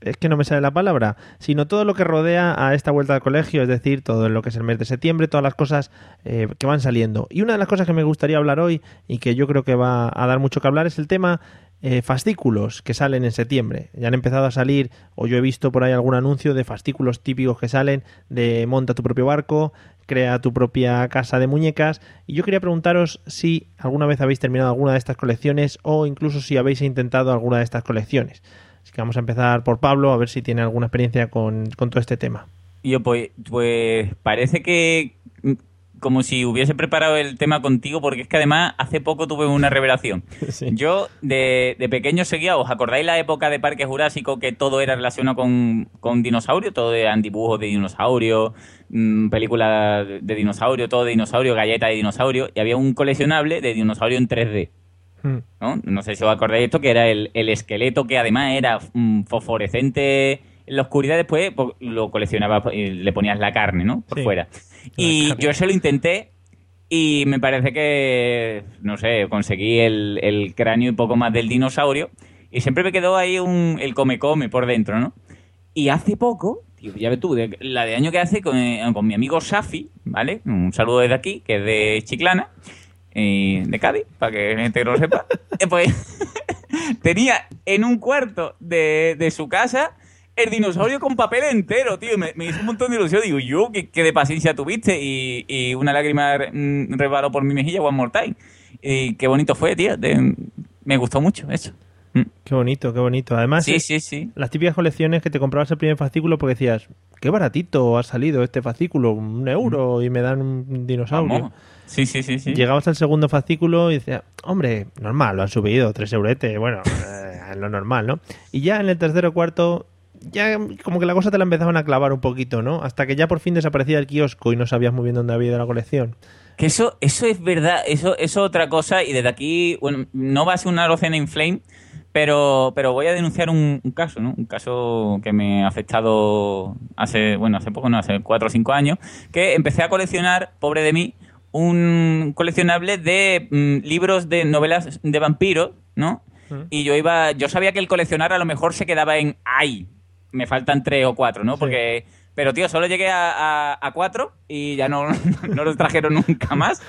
es que no me sale la palabra, sino todo lo que rodea a esta vuelta al colegio, es decir, todo lo que es el mes de septiembre, todas las cosas eh, que van saliendo. Y una de las cosas que me gustaría hablar hoy y que yo creo que va a dar mucho que hablar es el tema eh, fascículos que salen en septiembre. Ya han empezado a salir, o yo he visto por ahí algún anuncio de fascículos típicos que salen de monta tu propio barco, crea tu propia casa de muñecas. Y yo quería preguntaros si alguna vez habéis terminado alguna de estas colecciones o incluso si habéis intentado alguna de estas colecciones. Así que vamos a empezar por Pablo, a ver si tiene alguna experiencia con, con todo este tema. Yo, pues, pues parece que mm, como si hubiese preparado el tema contigo, porque es que además hace poco tuve una revelación. Yo de, de pequeño seguía, ¿os acordáis la época de Parque Jurásico que todo era relacionado con, con dinosaurios? Todo eran dibujos de dinosaurios, mm, películas de, de dinosaurio, todo de dinosaurio, galletas de dinosaurio, y había un coleccionable de dinosaurio en 3D. ¿No? No sé si os acordáis de esto, que era el, el esqueleto que además era mm, fosforescente en la oscuridad, después pues, lo coleccionabas y le ponías la carne, ¿no? Por Sí. fuera. Y yo eso lo intenté y me parece que, no sé, conseguí el, el cráneo y poco más del dinosaurio y siempre me quedó ahí un, el come-come por dentro, ¿no? Y hace poco, tío, ya ves tú, de- la de año que hace con, eh, con mi amigo Safi, ¿vale? Un saludo desde aquí, que es de Chiclana, eh, de Cádiz, para que la gente no lo sepa. Eh, pues tenía en un cuarto de, de su casa el dinosaurio con papel entero, tío. Me, me hizo un montón de ilusión. Digo, yo, qué, qué de paciencia tuviste. Y, y una lágrima mm, resbaló por mi mejilla, one more time. Y qué bonito fue, tío. de- me gustó mucho eso. Qué bonito, qué bonito. Además, Sí, sí, sí. las típicas colecciones que te comprabas el primer fascículo porque decías, qué baratito ha salido este fascículo, un euro y me dan un dinosaurio. Vamos. Sí, sí, sí, sí. Llegabas al segundo fascículo y decías, hombre, normal, lo han subido, tres euretes, bueno, eh, lo normal, ¿no? Y ya en el tercero cuarto, ya como que la cosa te la empezaban a clavar un poquito, ¿no? Hasta que ya por fin desaparecía el kiosco y no sabías muy bien dónde había ido la colección. Que eso, eso es verdad, eso, eso es otra cosa, y desde aquí, bueno, no va a ser una docena in flame, pero, pero voy a denunciar un, un caso, ¿no? Un caso que me ha afectado hace, bueno, hace poco, no, hace cuatro o cinco años, que empecé a coleccionar, pobre de mí, un coleccionable de mm, libros de novelas de vampiros, ¿no? Y yo iba, yo sabía que el coleccionar a lo mejor se quedaba en ay, me faltan tres o cuatro, ¿no? Porque, pero tío, solo llegué a, a- a cuatro y ya no, no los trajeron nunca más.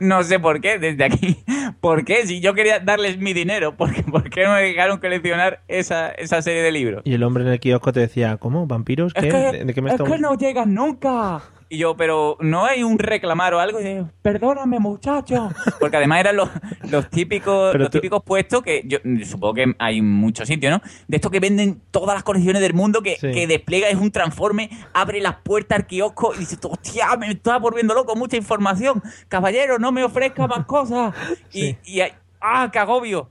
No sé por qué, desde aquí. ¿Por qué? Si yo quería darles mi dinero, ¿por qué, por qué no me dejaron coleccionar esa, esa serie de libros? Y el hombre en el kiosco te decía, ¿cómo? ¿Vampiros? ¿Qué? Es que, ¿De, de qué me es estamos- que no llegan nunca. Y yo, pero no hay un reclamar o algo. Y yo, perdóname, muchacho. Porque además eran los, los típicos Pero los tú- típicos puestos que yo supongo que hay muchos sitios, ¿no? De estos que venden todas las colecciones del mundo, que, Sí. que despliega, es un transforme, abre las puertas al kiosco y dice, hostia, me estaba volviendo loco, mucha información. Caballero, no me ofrezca más cosas. Y, y hay- ¡ah, qué agobio!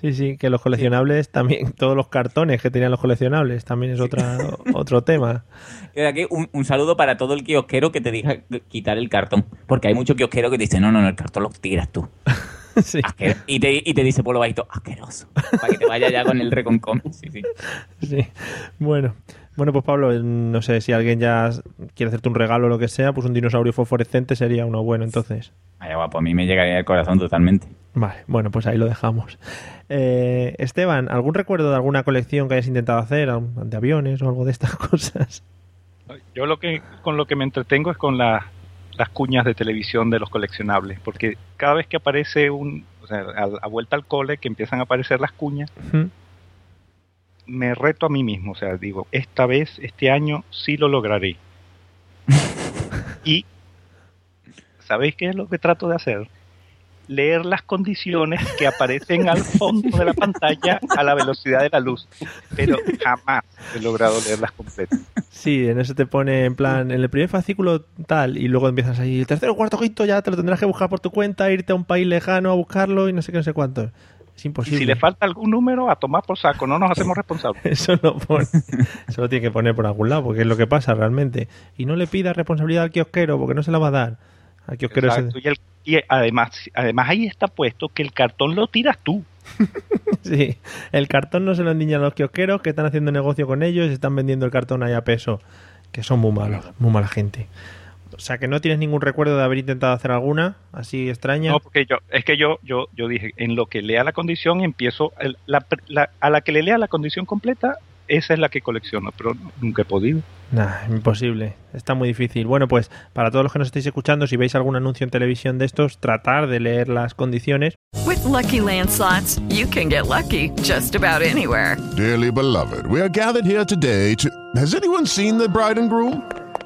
Sí, sí, que los coleccionables también, todos los cartones que tenían los coleccionables también es otra, otro tema. Aquí un, un saludo para todo el kiosquero que te diga quitar el cartón. Porque hay muchos kiosqueros que te dicen, no, no, no, el cartón lo tiras tú. Asquer- y, te, y te dice por lo bajito, asqueroso. Para que te vaya ya con el reconcom. Sí, sí. Sí. Bueno. Bueno, pues Pablo, no sé si alguien ya quiere hacerte un regalo o lo que sea, pues un dinosaurio fosforescente sería uno bueno, entonces. Vaya guapo, a mí me llegaría al corazón totalmente. Vale, bueno, pues ahí lo dejamos. Eh, Esteban, ¿algún recuerdo de alguna colección que hayas intentado hacer? ¿Algún- ¿De aviones o algo de estas cosas? Yo lo que con lo que me entretengo es con la- las cuñas de televisión de los coleccionables, porque cada vez que aparece un, o sea, a, a vuelta al cole que empiezan a aparecer las cuñas. Me reto a mí mismo, o sea, digo, esta vez, este año sí lo lograré. y ¿sabéis qué es lo que trato de hacer? Leer las condiciones que aparecen al fondo de la pantalla a la velocidad de la luz, pero jamás he logrado leerlas completas. Sí, en eso te pone en plan, en el primer fascículo tal, y luego empiezas ahí, el tercero, cuarto, quinto, ya te lo tendrás que buscar por tu cuenta, irte a un país lejano a buscarlo y no sé qué, no sé cuánto. Es Y imposible. si le falta algún número, a tomar por saco, no nos hacemos responsables. Eso lo pone. Eso lo tiene que poner por algún lado, porque es lo que pasa realmente. Y no le pidas responsabilidad al kiosquero, porque no se la va a dar. Al kiosquero y, el- y además, además ahí está puesto que el cartón lo tiras tú. Sí, el cartón no se lo endiñan los kiosqueros que están haciendo negocio con ellos y están vendiendo el cartón ahí a peso. Que son muy malos, muy mala gente. O sea, que no tienes ningún recuerdo de haber intentado hacer alguna así extraña. No, porque yo, es que yo, yo, yo dije, en lo que lea la condición empiezo, el- la- la- a la que le lea la condición completa, esa es la que colecciono, pero nunca he podido. Nah, imposible. Está muy difícil. Bueno, pues para todos los que nos estéis escuchando, si veis algún anuncio en televisión de estos, tratar de leer las condiciones. With Lucky Land slots, you can get lucky just about anywhere. Dearly beloved, we are gathered here today to. Has anyone seen the bride and groom?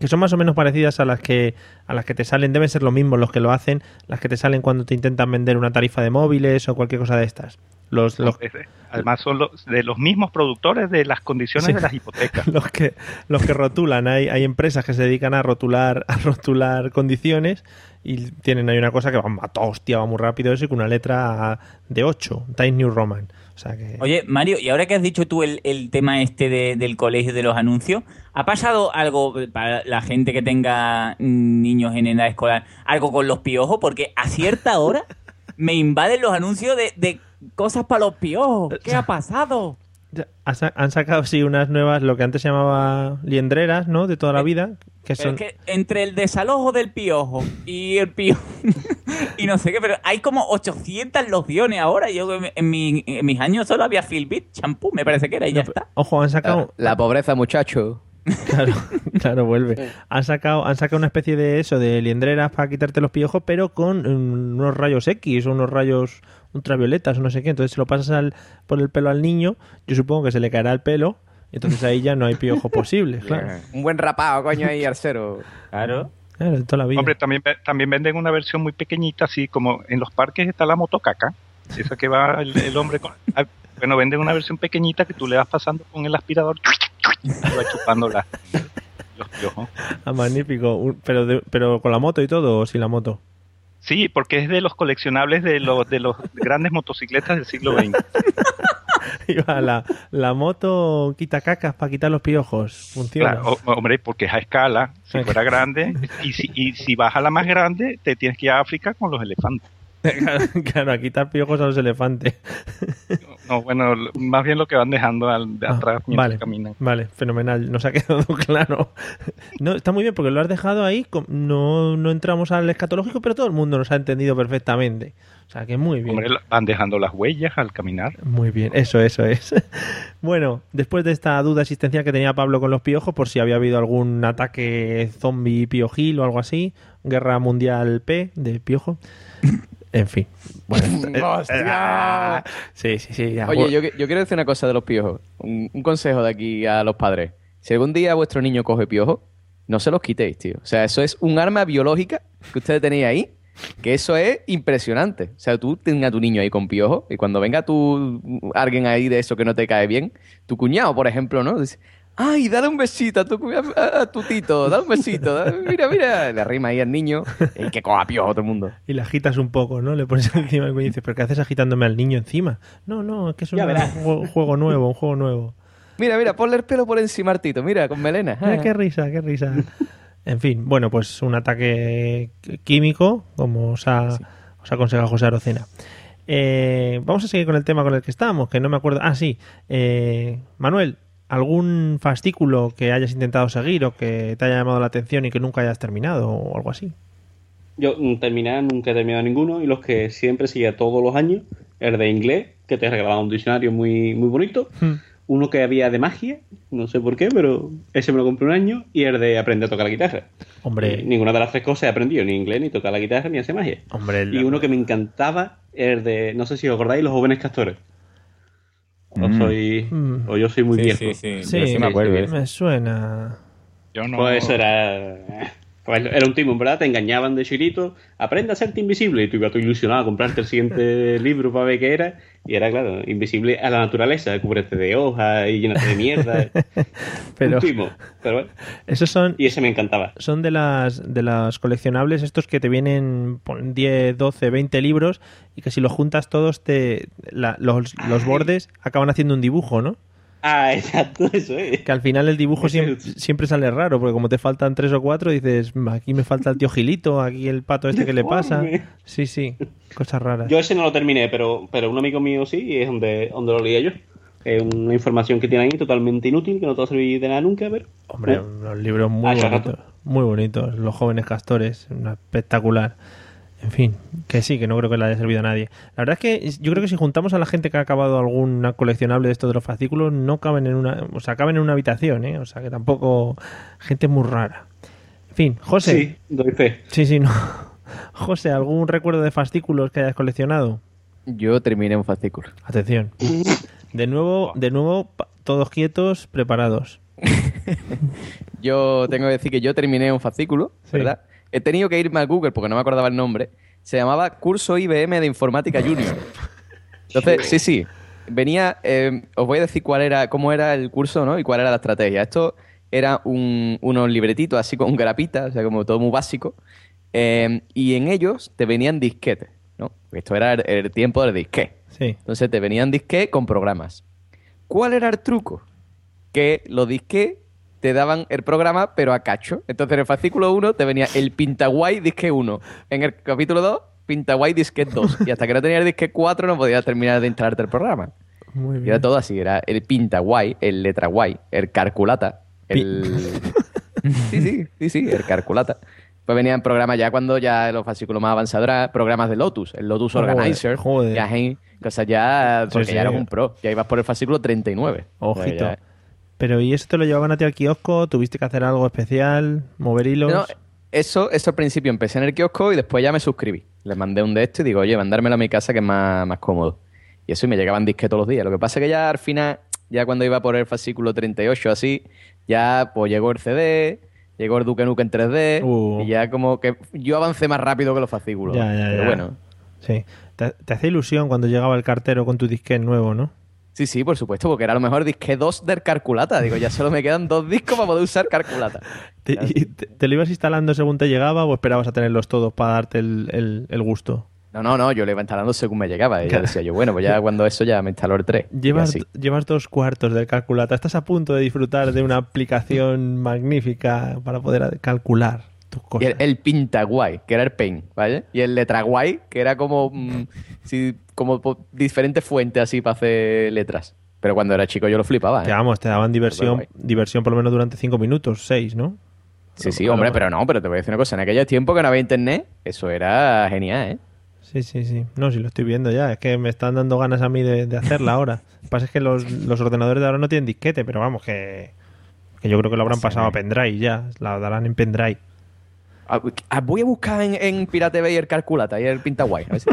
Que son más o menos parecidas a las que a las que te salen, deben ser lo mismo los que lo hacen, las que te salen cuando te intentan vender una tarifa de móviles o cualquier cosa de estas. Los, los, Además son los, de los mismos productores de las condiciones Sí. de las hipotecas. los que los que rotulan, hay, hay empresas que se dedican a rotular a rotular condiciones y tienen ahí una cosa que va a hostia, va muy rápido eso y con una letra de 8, Times New Roman. O sea que Oye, Mario, y ahora que has dicho tú el, el tema este de- del colegio de los anuncios, ¿ha pasado algo para la gente que tenga mm, niños en edad escolar, algo con los piojos? Porque a cierta hora me invaden los anuncios de, de cosas para los piojos. ¿Qué ha pasado? Han sacado sí unas nuevas, lo que antes se llamaba liendreras, ¿no? De toda la vida, que Pero son es que entre el desalojo del piojo y el piojo y no sé qué, pero hay como 800 lociones ahora. Yo en, mi- en mis años solo había Filbit, champú, me parece que era, y ya está. Ojo, han sacado La pobreza, muchacho. Claro, claro, vuelve. Han sacado, han sacado una especie de eso, de liendreras para quitarte los piojos, pero con mm, unos rayos X o unos rayos ultravioletas o no sé qué. Entonces, si lo pasas al, por el pelo al niño, yo supongo que se le caerá el pelo, y entonces ahí ya no hay piojo posible, claro. Un buen rapado, coño, ahí, arcero. Claro. Claro, de toda la vida. Hombre, también, también venden una versión muy pequeñita, así como en los parques está la motocaca. Esa que va el, el hombre con... ah, Bueno, venden una versión pequeñita que tú le vas pasando con el aspirador y va chupando la- los piojos. Ah, magnífico. Un- Pero, de- pero con la moto y todo, o sin la moto. Sí, porque es de los coleccionables de los, de los grandes motocicletas del siglo XX. Iba la, la moto quita cacas para quitar los piojos. Funciona. Claro, hombre, porque es a escala. Si fuera grande, y si, y si vas a la más grande, te tienes que ir a África con los elefantes. Claro, claro, a quitar piojos a los elefantes. No, bueno, más bien lo que van dejando al, de Ah, atrás mientras vale, caminan. vale, fenomenal. Nos ha quedado claro. No, está muy bien porque lo has dejado ahí. No, no entramos al escatológico, pero todo el mundo nos ha entendido perfectamente. O sea que muy bien. Hombre, van dejando las huellas al caminar. Muy bien, eso, eso es. Bueno, después de esta duda existencial que tenía Pablo con los piojos, por si había habido algún ataque zombie piojil o algo así, guerra mundial P de piojo. En fin. Bueno, eh, ¡Hostia! sí, sí, sí. ya. Oye, yo, yo quiero decir una cosa de los piojos. Un, un consejo de aquí a los padres. Si algún día vuestro niño coge piojo, no se los quitéis, tío. O sea, eso es un arma biológica que ustedes tenéis ahí, que eso es impresionante. O sea, tú tengas a tu niño ahí con piojo y cuando venga tú, alguien ahí de eso que no te cae bien, tu cuñado, por ejemplo, ¿no? Dice, ay, dale un besito a tu, a, a tu tito, dale un besito. mira, mira. Le arrima ahí al niño y que coja piojo todo el mundo. Y le agitas un poco, ¿no? Le pones encima y dices, ¿pero qué haces agitándome al niño encima? No, no, es que es un juego, juego nuevo, un juego nuevo. Mira, mira, ponle el pelo por encima al tito, mira, con melena. Mira qué risa, qué risa. En fin, bueno, pues un ataque químico, como os ha, os ha aconsejado José Arocena. Eh, vamos a seguir con el tema con el que estábamos, que no me acuerdo. Ah, sí. Eh, Manuel, ¿algún fascículo que hayas intentado seguir o que te haya llamado la atención y que nunca hayas terminado o algo así? Yo mm, terminar, nunca he terminado ninguno y los que siempre seguía todos los años, el de inglés, que te regalaba un diccionario muy, muy bonito, uno que había de magia, no sé por qué, pero ese me lo compré un año, y el de aprender a tocar la guitarra. Hombre. Y ninguna de las tres cosas he aprendido, ni inglés, ni tocar la guitarra, ni hacer magia. Hombre, el- Y uno que me encantaba, el de, no sé si os acordáis, los jóvenes castores. O, Mm. soy, Mm. o yo soy muy Sí, viejo. sí, sí. Sí, Yo sí me acuerdo. me suena. Yo no. Pues eso era. Pues era un timo, ¿verdad? Te engañaban de chirito, aprende a serte invisible. Y tú ibas tú ilusionado a comprarte el siguiente libro para ver qué era. Y era, claro, invisible a la naturaleza, cúbrete de hojas y llénate de mierda. Pero Un timo. Pero bueno. esos son Y ese me encantaba. son de las de las coleccionables estos que te vienen pon, 10, 12, 20 libros y que si los juntas todos te la- los, los bordes acaban haciendo un dibujo, ¿no? Ah, exacto, eso es. Que al final el dibujo siempre, siempre sale raro, porque como te faltan tres o cuatro, dices, "Mm, aquí me falta el tío Gilito, aquí el pato este que le pasa. Sí, sí, cosas raras. Yo ese no lo terminé, pero, pero un amigo mío sí, y es donde, donde lo leía yo. Es una información que tiene ahí totalmente inútil, que no te va a servir de nada nunca, pero. Hombre, Eh, unos libros muy Ah, bonitos, muy bonitos. Los jóvenes castores, una espectacular. En fin, que sí, que no creo que le haya servido a nadie. La verdad es que yo creo que si juntamos a la gente que ha acabado alguna coleccionable de estos de los fascículos, no caben en una, o sea, caben en una habitación, ¿eh? O sea, que tampoco gente muy rara. En fin, José. Sí, doy fe. Sí, sí, no. José, ¿algún recuerdo de fascículos que hayas coleccionado? Yo terminé un fascículo. Atención. De nuevo, de nuevo, todos quietos, preparados. Yo tengo que decir que yo terminé un fascículo, Sí. ¿verdad? He tenido que irme a Google porque no me acordaba el nombre. Se llamaba Curso IBM de Informática Junior. Entonces, sí, sí. Venía, eh, os voy a decir cuál era, cómo era el curso, ¿no? Y cuál era la estrategia. Esto era un- unos libretitos así con grapita, o sea, como todo muy básico. Eh, y en ellos te venían disquetes, ¿no? Esto era el, el tiempo del disquete. Sí. Entonces te venían disquetes con programas. ¿Cuál era el truco? Que los disquetes te daban el programa, pero a cacho. Entonces en el fascículo 1 te venía el Pintaguay disque 1. En el capítulo 2, Pintaguay disque 2. Y hasta que no tenía el disque 4 no podías terminar de instalarte el programa. Muy Y era todo así. Era el Pintaguay, el letra guay, el Calculata, el... sí, sí, sí, sí, el Calculata. Pues venían programas ya cuando ya los fascículos más avanzados eran programas de Lotus, el Lotus Joder, Organizer. joder. Ya, hey, cosas ya, Sí, porque sí. ya eras un pro. Ya ibas por el fascículo 39. Ojito. Pues ya- Pero ¿y eso te lo llevaban a ti al kiosco? ¿Tuviste que hacer algo especial? ¿Mover hilos? No, eso, eso al principio empecé en el kiosco y después ya me suscribí. Les mandé un de esto y digo, oye, mandármelo a mi casa que es más, más cómodo. Y eso y me llegaban disques todos los días. Lo que pasa es que ya al final, ya cuando iba por el fascículo 38 así, ya pues llegó el CD, llegó el Duke Nukem en 3D y ya como que yo avancé más rápido que los fascículos. Uh. Ya, ya, Pero ya. bueno. Sí. Te, te hacía ilusión cuando llegaba el cartero con tu disquete nuevo, ¿no? Sí, sí, por supuesto, porque era a lo mejor disque 2 del Calculata. Digo, ya solo me quedan dos discos para poder usar Calculata. Te, y te- te lo ibas instalando según te llegaba o esperabas a tenerlos todos para darte el, el- el gusto? No, no, no, yo lo iba instalando según me llegaba. Y ya decía yo, bueno, pues ya cuando eso ya me instaló el 3. y Llevas, llevas dos cuartos del calculata. Estás a punto de disfrutar de una aplicación magnífica para poder calcular tus Y el, el Pintaguay, que era el Paint, ¿vale? Y el Letraguay, que era como, mm, sí, como diferentes fuentes así para hacer letras. Pero cuando era chico yo lo flipaba, ¿eh? Que vamos, te daban diversión, diversión por lo menos durante cinco minutos, seis, ¿no? Sí, sí, hombre, pero no, pero te voy a decir una cosa. En aquellos tiempos que no había internet, eso era genial, ¿eh? Sí, sí, sí. No, sí lo estoy viendo ya. Es que me están dando ganas a mí de, de hacerla ahora. Lo que pasa es que los, los ordenadores de ahora no tienen disquete, pero vamos, que, que yo creo que lo habrán pasado a pendrive ya. La darán en pendrive. Ah, ah, Voy a buscar en, en Pirate Bay el Calculata y el Pintaguay. A ver si-.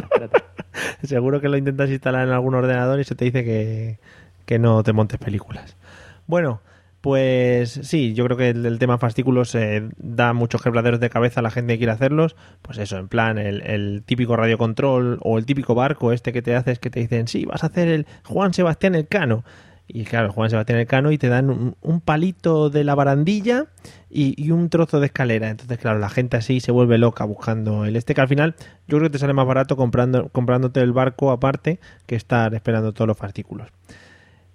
Seguro que lo intentas instalar en algún ordenador y se te dice que, que no te montes películas. Bueno, pues sí, yo creo que el, el tema fascículos eh, da muchos quebraderos de cabeza a la gente que quiere hacerlos. Pues eso, en plan, el, el típico radiocontrol o el típico barco este que te haces que te dicen, sí, vas a hacer el Juan Sebastián Elcano. Y claro, Juan Sebastián Elcano y te dan un, palito de la barandilla y, un trozo de escalera. Entonces, claro, la gente así se vuelve loca buscando el este que al final yo creo que te sale más barato comprando, comprándote el barco aparte que estar esperando todos los fascículos.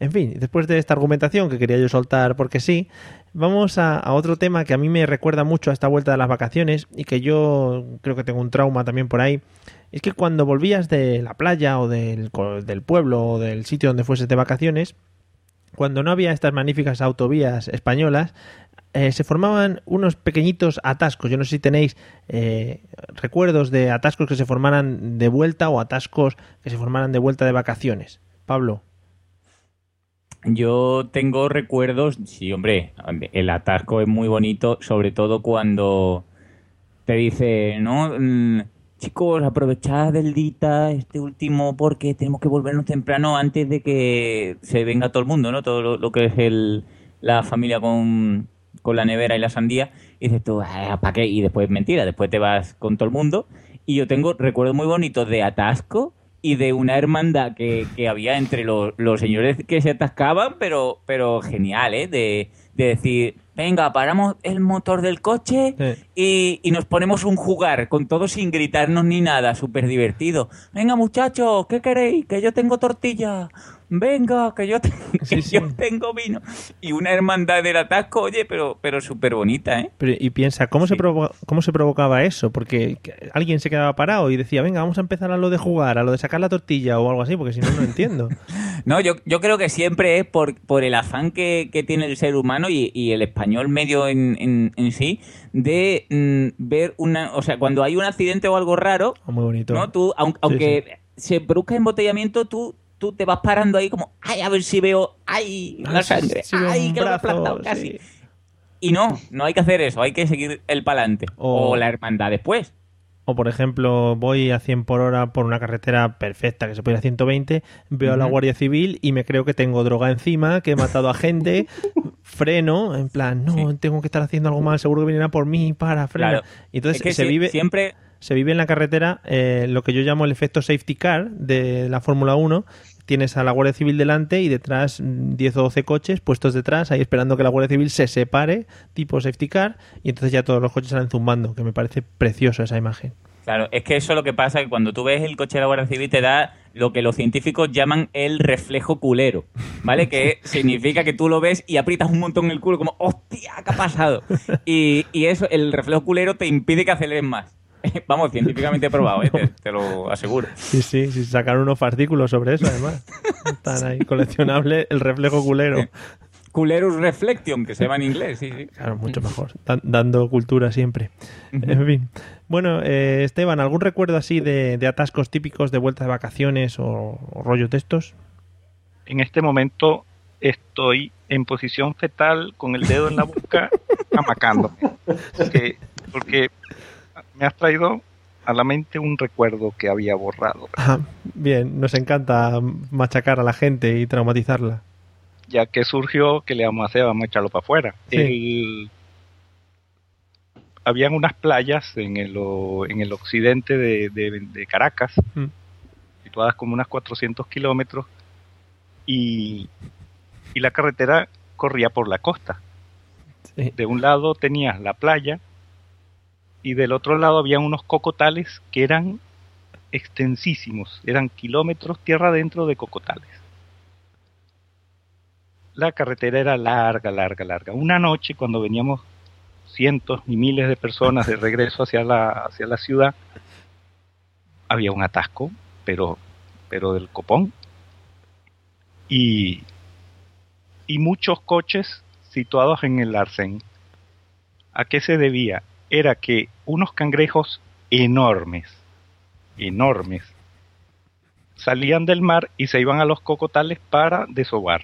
En fin, después de esta argumentación que quería yo soltar porque sí, vamos a, otro tema que a mí me recuerda mucho a esta vuelta de las vacaciones y que yo creo que tengo un trauma también por ahí. Es que cuando volvías de la playa o del, del pueblo o del sitio donde fueses de vacaciones, cuando no había estas magníficas autovías españolas, eh, se formaban unos pequeñitos atascos. Yo no sé si tenéis eh, recuerdos de atascos que se formaran de vuelta o atascos que se formaran de vuelta de vacaciones. Pablo. Yo tengo recuerdos, sí, hombre, el atasco es muy bonito, sobre todo cuando te dice, no, Mm, chicos, aprovechad del dita este último porque tenemos que volvernos temprano antes de que se venga todo el mundo, ¿no? Todo lo, lo que es el, la familia con, con la nevera y la sandía. Y dices tú, "Ah, ¿para qué? Y después mentira, después te vas con todo el mundo. Y yo tengo recuerdos muy bonitos de atasco y de una hermandad que, que había entre los, los señores que se atascaban, pero, pero genial, ¿eh? De, de decir, venga, paramos el motor del coche y, y nos ponemos un jugar con todo sin gritarnos ni nada, súper divertido. Venga, muchachos, ¿qué queréis? Que yo tengo tortilla. Venga, que yo, te- que yo tengo vino. Y una hermandad del atasco, oye, pero, pero súper bonita, ¿eh? Pero, y piensa, ¿cómo, se provo- ¿cómo se provocaba eso? Porque que- alguien se quedaba parado y decía, venga, vamos a empezar a lo de jugar, a lo de sacar la tortilla o algo así, porque si no, no entiendo. No, yo, yo creo que siempre es por, por el afán que, que tiene el ser humano y, y el español medio en, en, en sí de mm, ver una... O sea, cuando hay un accidente o algo raro, Muy bonito. ¿no? Tú, aun- aunque se produzca embotellamiento, tú, tú te vas parando ahí como, ay, a ver si veo, ay, la Ah, sí, sangre, ay, que lo he aplastado casi. Y no, no hay que hacer eso, hay que seguir el palante. O- O la hermandad después. O, por ejemplo, voy a 100 por hora por una carretera perfecta que se puede ir a 120, veo a la. Guardia Civil y me creo que tengo droga encima, que he matado a gente, freno, en plan, no, tengo que estar haciendo algo mal, seguro que vienen a por mí, para, frena. Claro. Y entonces Es que se si- vive... siempre Se vive en la carretera eh, lo que yo llamo el efecto safety car de la Fórmula 1. Tienes a la Guardia Civil delante y detrás mm, 10 o 12 coches puestos detrás, ahí esperando que la Guardia Civil se separe, tipo safety car, y entonces ya todos los coches salen zumbando, que me parece precioso esa imagen. Claro, es que eso es lo que pasa, que cuando tú ves el coche de la Guardia Civil te da lo que los científicos llaman el reflejo culero, ¿vale? Que significa que tú lo ves y aprietas un montón el culo como, hostia, ¿qué ha pasado? Y, y eso, el reflejo culero te impide que aceleres más. Vamos, científicamente probado, ¿eh? te, te lo aseguro. Sí, sí, sí, sacaron unos fascículos sobre eso, además. Están ahí, coleccionable el reflejo culero. Culerus reflection, que se llama en inglés, sí, sí. Claro, mucho mejor. Dan- dando cultura siempre. En fin. Bueno, eh, Esteban, ¿algún recuerdo así de, de atascos típicos de vuelta de vacaciones o, o rollos de estos? En este momento estoy en posición fetal con el dedo en la boca amacándome. Porque, porque me has traído a la mente un recuerdo que había borrado. Bien, nos encanta machacar a la gente y traumatizarla. Ya que surgió, ¿qué le vamos a hacer? Vamos a echarlo para afuera. Sí. El- Habían unas playas en el, en el occidente de, de- de Caracas, Mm. situadas como unas 400 kilómetros, y, y la carretera corría por la costa. Sí. De un lado tenías la playa y del otro lado había unos cocotales que eran extensísimos, eran kilómetros tierra adentro de cocotales. La carretera era larga, larga, larga. Una noche cuando veníamos cientos y miles de personas de regreso hacia la, hacia la ciudad, había un atasco, pero, pero del copón. Y, y muchos coches situados en el arcén. ¿A qué se debía? Era que unos cangrejos enormes, enormes, salían del mar y se iban a los cocotales para desovar,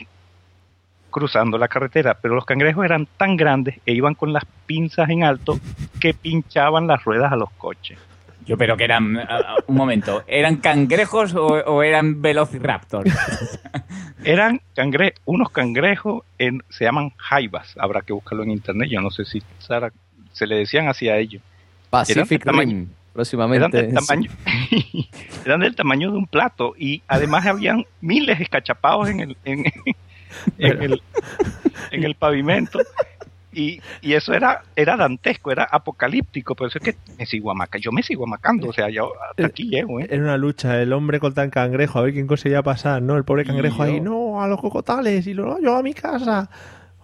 cruzando la carretera. Pero los cangrejos eran tan grandes e iban con las pinzas en alto que pinchaban las ruedas a los coches. Yo, pero que eran, un momento, ¿eran cangrejos o, o eran velociraptors? Eran cangre unos cangrejos, en, se llaman jaivas, habrá que buscarlo en internet, yo no sé si Sara, se le decían así a ellos. Pacific Eran del tamaño- Rim, próximamente. Eran del tamaño, eran del tamaño de un plato y además habían miles escachapados en el, en, en el, en el pavimento y, y eso era, era dantesco, era apocalíptico, por eso es que me sigo amacando, yo me sigo amacando, o sea, yo hasta aquí llego, ¿eh? Era una lucha, el hombre contra el cangrejo, a ver quién conseguía pasar, ¿no? El pobre cangrejo ahí, no, a los cocotales y luego yo a mi casa.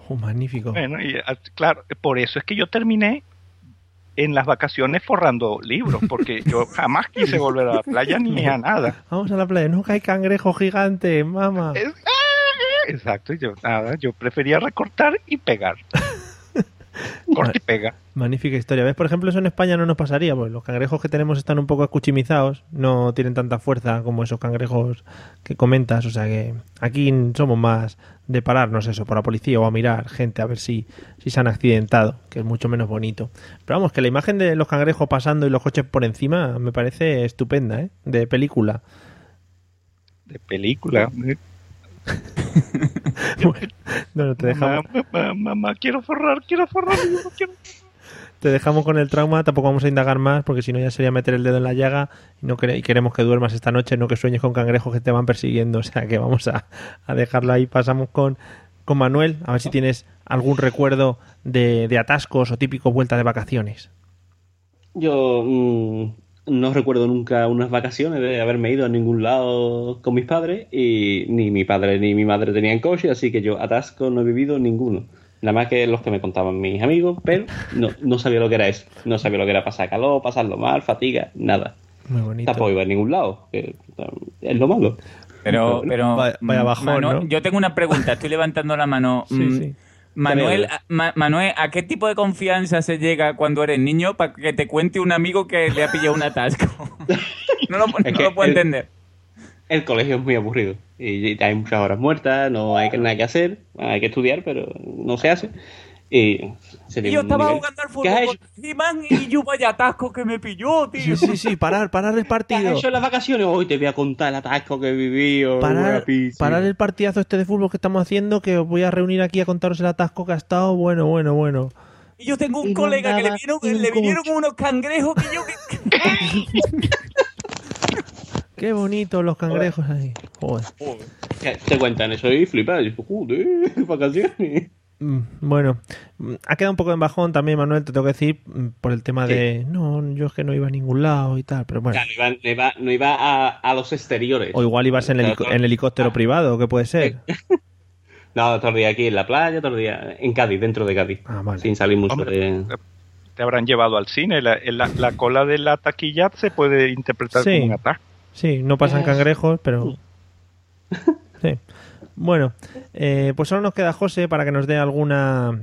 Oh, magnífico. Bueno, y ah, claro, por eso es que yo terminé en las vacaciones forrando libros, porque yo jamás quise volver a la playa ni a nada. Vamos a la playa, que hay cangrejo gigante, mamá. Exacto, y yo nada, yo prefería recortar y pegar. Corta y pega. Magnífica historia. ¿Ves? Por ejemplo, eso en España no nos pasaría, pues los cangrejos que tenemos están un poco escuchimizados, no tienen tanta fuerza como esos cangrejos que comentas, o sea que aquí somos más de pararnos eso por la policía o a mirar gente a ver si, si se han accidentado, que es mucho menos bonito. Pero vamos, que la imagen de los cangrejos pasando y los coches por encima me parece estupenda, ¿eh? De película. De película. Bueno, te dejamos, Mamá, mamá, mamá, quiero forrar, quiero forrar. yo no quiero- te dejamos con el trauma, tampoco vamos a indagar más porque si no ya sería meter el dedo en la llaga y, no y queremos que duermas esta noche, no que sueñes con cangrejos que te van persiguiendo. O sea que vamos a, a dejarlo ahí. Pasamos con, con Manuel, a ver si tienes algún recuerdo de, de atascos o típico vuelta de vacaciones. Yo mm, no recuerdo nunca unas vacaciones de haberme ido a ningún lado con mis padres y ni mi padre ni mi madre tenían coche, así que yo atasco no he vivido ninguno. Nada más que los que me contaban mis amigos, pero no, no sabía lo que era eso. No sabía lo que era pasar calor, pasarlo mal, fatiga, nada. Muy bonito. Tampoco iba a ningún lado, que es lo malo. Pero, pero Vaya- vaya mm, bajón, Manu- ¿no? yo tengo una pregunta, estoy levantando la mano. Sí, Mm, sí. Manuel, a, Ma- Manuel, ¿a qué tipo de confianza se llega cuando eres niño para que te cuente un amigo que le ha pillado un atasco? no lo, no puedo el- entender. El colegio es muy aburrido y hay muchas horas muertas, no hay nada que hacer, hay que estudiar, pero no se hace. Y sería Y yo estaba nivel- jugando al ¿Qué has fútbol con He-Man y yo vaya atasco que me pilló, tío. Sí, sí, sí, parar, parar el ¿Qué has partido. hecho en las vacaciones? Hoy te voy a contar el atasco que viví. o Parar, parar el partidazo este de fútbol que estamos haciendo, que os voy a reunir aquí a contaros el atasco que ha estado. Bueno, bueno, bueno. Y yo tengo un Y colega que le, un le vinieron unos cangrejos que yo... que- Qué bonitos los cangrejos ahí. Joder. Te cuentan eso y flipas. Y dices, joder, vacaciones. Mm, Bueno, mm, ha quedado un poco en bajón también, Manuel, te tengo que decir, mm, por el tema de, no, yo es que no iba a ningún lado y tal, pero bueno. Claro, iba- no iba, no iba a, a los exteriores. O igual ibas en, en helicóptero privado, que puede ser. No, el día aquí en la playa, el día en Cádiz, dentro de Cádiz. Ah, vale. Sin salir mucho Hombre, de... Te habrán llevado al cine. La, la- la cola de la taquilla se puede interpretar Sí. como un atasco. Sí, no pasan cangrejos, pero... Sí. Bueno, eh, pues solo nos queda José para que nos dé alguna...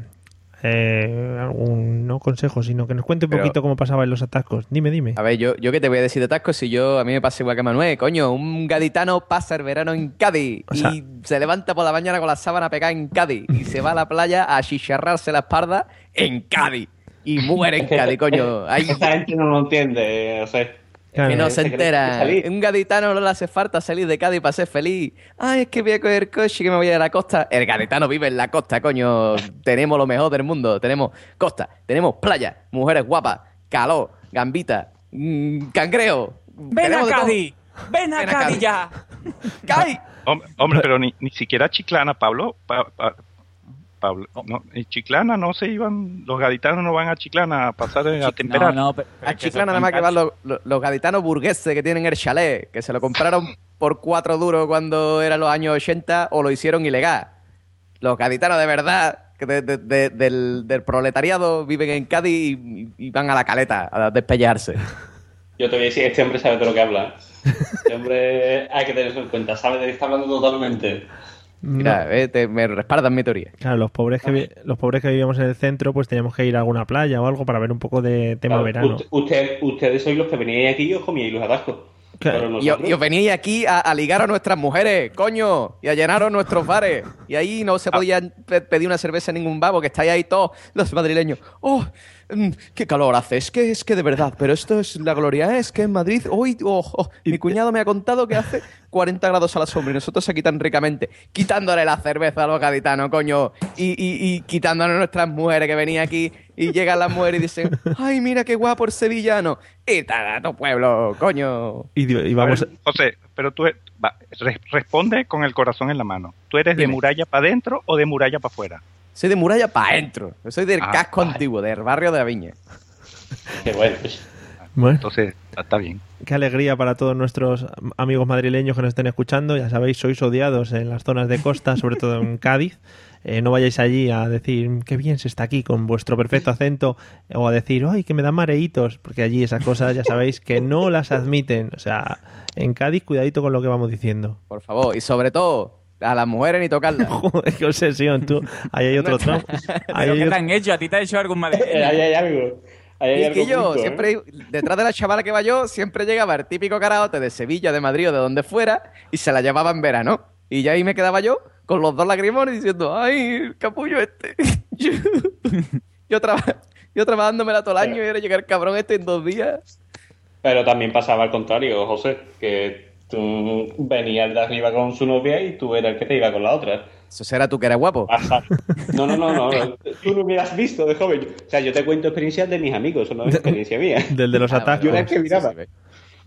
eh, algún, no consejo, sino que nos cuente un Pero- poquito cómo pasaban los atascos. Dime, dime. A ver, yo, yo qué te voy a decir de atascos si yo a mí me pasa igual que Manuel, coño, un gaditano pasa el verano en Cádiz O sea- y se levanta por la mañana con la sábana pegada en Cádiz y se va a la playa a chicharrarse la espalda en Cádiz y muere en Cádiz, coño. Ahí Esa gente no lo entiende, o sea... que no se que entera. Un gaditano no le hace falta salir de Cádiz para ser feliz. Ay, es que voy a coger coche y que me voy a la costa. El gaditano vive en la costa, coño. Tenemos lo mejor del mundo. Tenemos costa, tenemos playa, mujeres guapas, calor, gambita, mm, cangreo. ¡Ven a. Cádiz! ¡Ven a Ven a Cádiz ya! ¡Cádiz! Hombre, hombre, pero ni, ni siquiera Chiclana, Pablo. Pa- pa- Pablo, no, en Chiclana no se iban, los gaditanos no van a Chiclana a pasar a temperar. No, no, pero- A es que Chiclana nada más que van los, los- los gaditanos burgueses que tienen el chalet, que se lo compraron por cuatro duros cuando eran los años 80 o lo hicieron ilegal. Los gaditanos de verdad, que de- de- de- del, del proletariado, viven en Cádiz y, y van a la caleta a despellejarse. Yo te voy a decir, este hombre sabe de lo que habla. Este hombre hay que tenerlo en cuenta, sabe de qué está hablando totalmente. Mira, eh, te- me respaldan mi teoría. Claro, los pobres que los pobres que vivíamos en el centro, pues teníamos que ir a alguna playa o algo para ver un poco de tema Claro, verano. usted- usted- ustedes sois los que veníais aquí y os comíais los atascos. Y, os veníais aquí a, a ligar a nuestras mujeres, coño, y a llenaros nuestros bares. Y ahí no se podía pe- pedir una cerveza en ningún babo, que estáis ahí todos los madrileños. ¡Oh! mm, ¡Qué calor hace! Es que, es que de verdad, pero esto es la gloria, es que en Madrid, hoy, oh, oh, mi cuñado me ha contado que hace 40 grados a la sombra y nosotros aquí tan ricamente, quitándole la cerveza a los gaditanos, coño, y, y, y quitándonos nuestras mujeres que venían aquí y llegan las mujeres y dicen, ¡ay, mira qué guapo el sevillano! Y tu pueblo, coño. Y, y A vamos, ver, José, pero tú va, re- responde con el corazón en la mano. ¿Tú eres de Dime. muralla para adentro o de muralla para afuera? Soy de muralla para adentro. Yo soy del Ah, casco vale. antiguo, del barrio de la Viña. Qué bueno. bueno, Entonces, está bien. qué alegría para todos nuestros amigos madrileños que nos estén escuchando. Ya sabéis, sois odiados en las zonas de costa, sobre todo en Cádiz. Eh, no vayáis allí a decir qué bien se está aquí con vuestro perfecto acento o a decir ay que me dan mareitos porque allí esas cosas ya sabéis que no las admiten o sea en Cádiz cuidadito con lo que vamos diciendo Por favor. Y sobre todo, A las mujeres ni tocarlas. Joder, qué obsesión, tú. Ahí hay otro trauma. Ahí ¿Pero hay qué te han hecho? ¿A ti te ha hecho algún mal? Eh, Ahí hay algo. Ahí hay Y algo que yo, ¿eh? siempre, detrás de la chavala que va yo, siempre llegaba el típico karaoke de Sevilla, de Madrid o de donde fuera, y se la llevaba en verano. Y ya ahí me quedaba yo con los dos lagrimones diciendo, ¡ay, el capullo este! yo, yo, traba- yo trabajándomela todo el año y era llegar cabrón este en dos días. Pero también pasaba al contrario, José, que tú venías de arriba con su novia y tú eras el que te iba con la otra. Eso será tú que eres guapo. Ajá. No, no, no, no. Tú no me has visto de joven. O sea, yo te cuento experiencias de mis amigos, eso no es experiencia mía. Del de los atascos. Yo era el que miraba.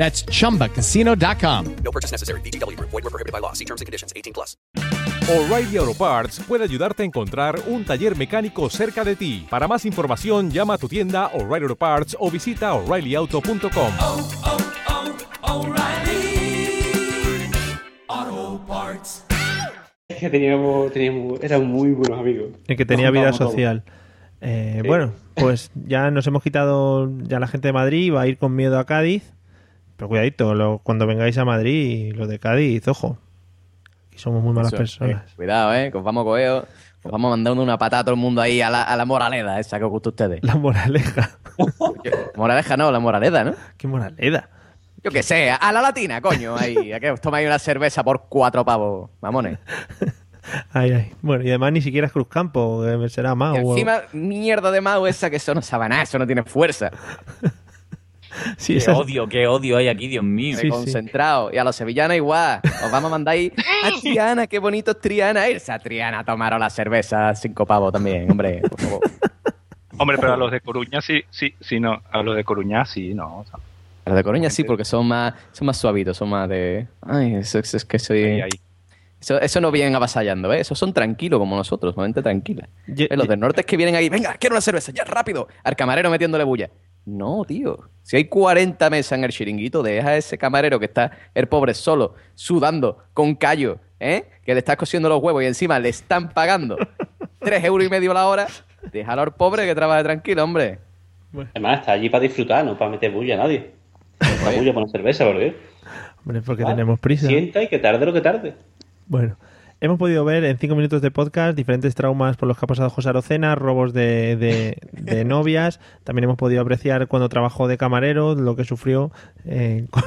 That's chumbacasino.com. No purchase necessary. VGW Group. Void were prohibited by law. See terms and conditions. 18 plus. O'Reilly Auto Parts puede ayudarte a encontrar un taller mecánico cerca de ti. Para más información, llama a tu tienda O'Reilly Auto Parts o visita oreillyauto.com. Auto Parts. Es que teníamos, teníamos, eran muy buenos amigos. El que tenía vida social. Eh, Sí. Bueno, pues ya nos hemos quitado ya la gente de Madrid, va a ir con miedo a Cádiz. Pero cuidadito, lo- cuando vengáis a Madrid, los de Cádiz, ojo. Que somos muy malas Eso, personas. eh, cuidado, eh, que os vamos a coger, os vamos mandando una patada a todo el mundo ahí a la, a la moraleda esa que os gusta a ustedes. La moraleja. Moraleja no, la moraleda, ¿no? ¿Qué moraleda? Yo qué sé, a la latina, coño, ahí, a que os tomáis una cerveza por cuatro pavos, mamones. Ay, ay. Bueno, y además ni siquiera es Cruzcampo, que será más. Y encima, mierda de mago esa que eso no sabe nada, eso no tiene fuerza. Sí, qué esa- odio, qué odio hay aquí, Dios mío. concentrado. Y a los sevillanos igual. Os vamos a mandar ahí a Triana, qué bonito es Triana. Irse a Triana a tomar la cerveza cinco pavos también, hombre, por favor. Hombre, pero a los de Coruña sí, sí, sí, no. A los de Coruña sí, no. o sea, Los de Coruña sí, porque son más, son más suavitos, son más de. Ay, eso, eso es que soy. Eso, eso no vienen avasallando, ¿eh? Esos son tranquilos como nosotros, gente tranquila. Eh, Los del norte es que vienen ahí, venga, quiero una cerveza, ya, rápido. Al camarero metiéndole bulla. No, tío. Si hay 40 mesas en el chiringuito, deja a ese camarero que está el pobre solo, sudando, con callo, ¿eh? Que le estás cosiendo los huevos y encima le están pagando 3 euros y medio la hora. Déjalo al pobre que trabaje tranquilo, hombre. Además, está allí para disfrutar, no para meter bulla a nadie. Para bulla para una cerveza, por Dios. Hombre, porque Vale. tenemos prisa. Sienta y que tarde lo que tarde. Bueno, hemos podido ver en cinco minutos de podcast diferentes traumas por los que ha pasado José Arocena, robos de, de- de novias. También hemos podido apreciar cuando trabajó de camarero, lo que sufrió eh, con,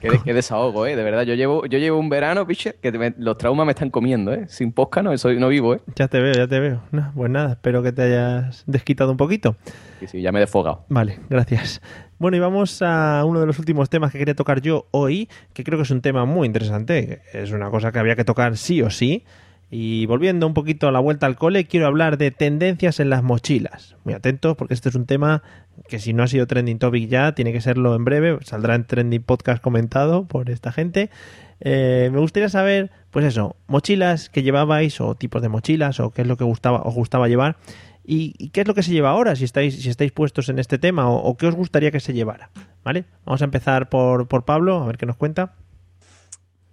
Qué, qué desahogo, ¿eh? De verdad, yo llevo, yo llevo un verano, piche, que me- los traumas me están comiendo, ¿eh? Sin posca no, soy, no vivo, ¿eh? Ya te veo, ya te veo. No, pues nada, espero que te hayas desquitado un poquito. Sí, sí, ya me he desfogado. Vale, gracias. Bueno, y vamos a uno de los últimos temas que quería tocar yo hoy, que creo que es un tema muy interesante. Es una cosa que había que tocar sí o sí. Y volviendo un poquito a la vuelta al cole, quiero hablar de tendencias en las mochilas. Muy atentos, porque este es un tema que si no ha sido trending topic ya, tiene que serlo en breve. Saldrá en trending podcast comentado por esta gente. Eh, me gustaría saber, pues eso, mochilas que llevabais o tipos de mochilas o qué es lo que gustaba, os gustaba llevar. ¿Y, qué es lo que se lleva ahora si estáis, si estáis puestos en este tema o, o qué os gustaría que se llevara? ¿Vale? Vamos a empezar por, por Pablo, a ver qué nos cuenta.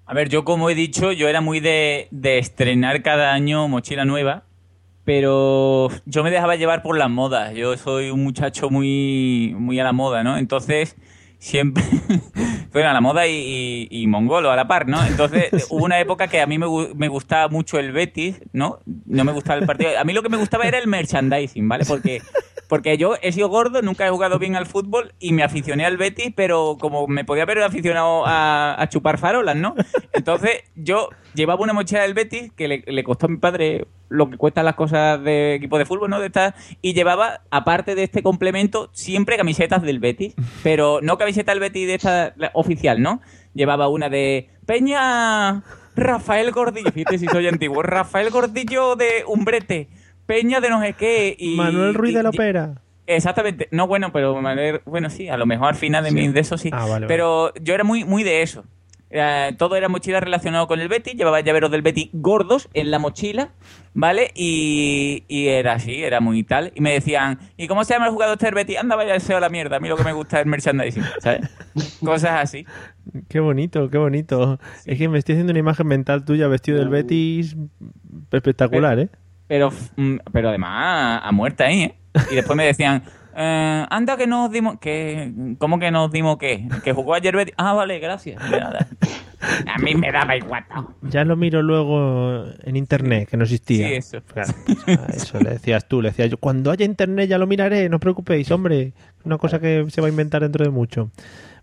A ver, yo como he dicho, yo era muy de, de estrenar cada año mochila nueva, pero yo me dejaba llevar por las modas. Yo soy un muchacho muy, muy a la moda, ¿no? Entonces, siempre... bueno, a la moda y, y- y mongolo a la par, ¿no? Entonces, hubo una época que a mí me, me gustaba mucho el Betis, ¿no? No me gustaba el partido. A mí lo que me gustaba era el merchandising, ¿vale? Porque... Porque yo he sido gordo, nunca he jugado bien al fútbol y me aficioné al Betis, pero como me podía haber aficionado a, chupar farolas, ¿no? Entonces yo llevaba una mochila del Betis que le, costó a mi padre lo que cuestan las cosas de equipo de fútbol, ¿no? De estas, y llevaba, aparte de este complemento, siempre camisetas del Betis, pero no camiseta del Betis de esta oficial, ¿no? Llevaba una de Peña Rafael Gordillo, fíjate si soy antiguo, Rafael Gordillo de Umbrete, Peña de no sé qué y... Manuel Ruiz y- de la Opera. Exactamente, no bueno, pero Manuel- bueno, sí, a lo mejor al final de, mi, de eso sí. Ah, vale, pero yo era muy, muy de eso. Eh, todo era mochila relacionado con el Betty, llevaba llaveros del Betty gordos en la mochila, ¿vale? Y, y era así, era muy tal. Y me decían, ¿y cómo se llama el jugador este del Betty? Anda, vaya deseo a la mierda. A mí lo que me gusta es el merchandising, ¿sabes? Cosas así. Qué bonito, qué bonito. Es que me estoy haciendo una imagen mental tuya vestido del Betis espectacular, ¿eh? Pero, mm, pero además, a muerte ahí, ¿eh? Y después me decían, eh, anda que nos dimos... que ¿Cómo que nos dimos qué? Que jugó ayer Betty. Ah, vale, gracias. Nada. A mí me daba igual. Ya lo miro luego en internet, que no existía. Sí, eso. Claro, eso le decías tú, le decías yo, cuando haya internet ya lo miraré, no os preocupéis, hombre. Una cosa que se va a inventar dentro de mucho.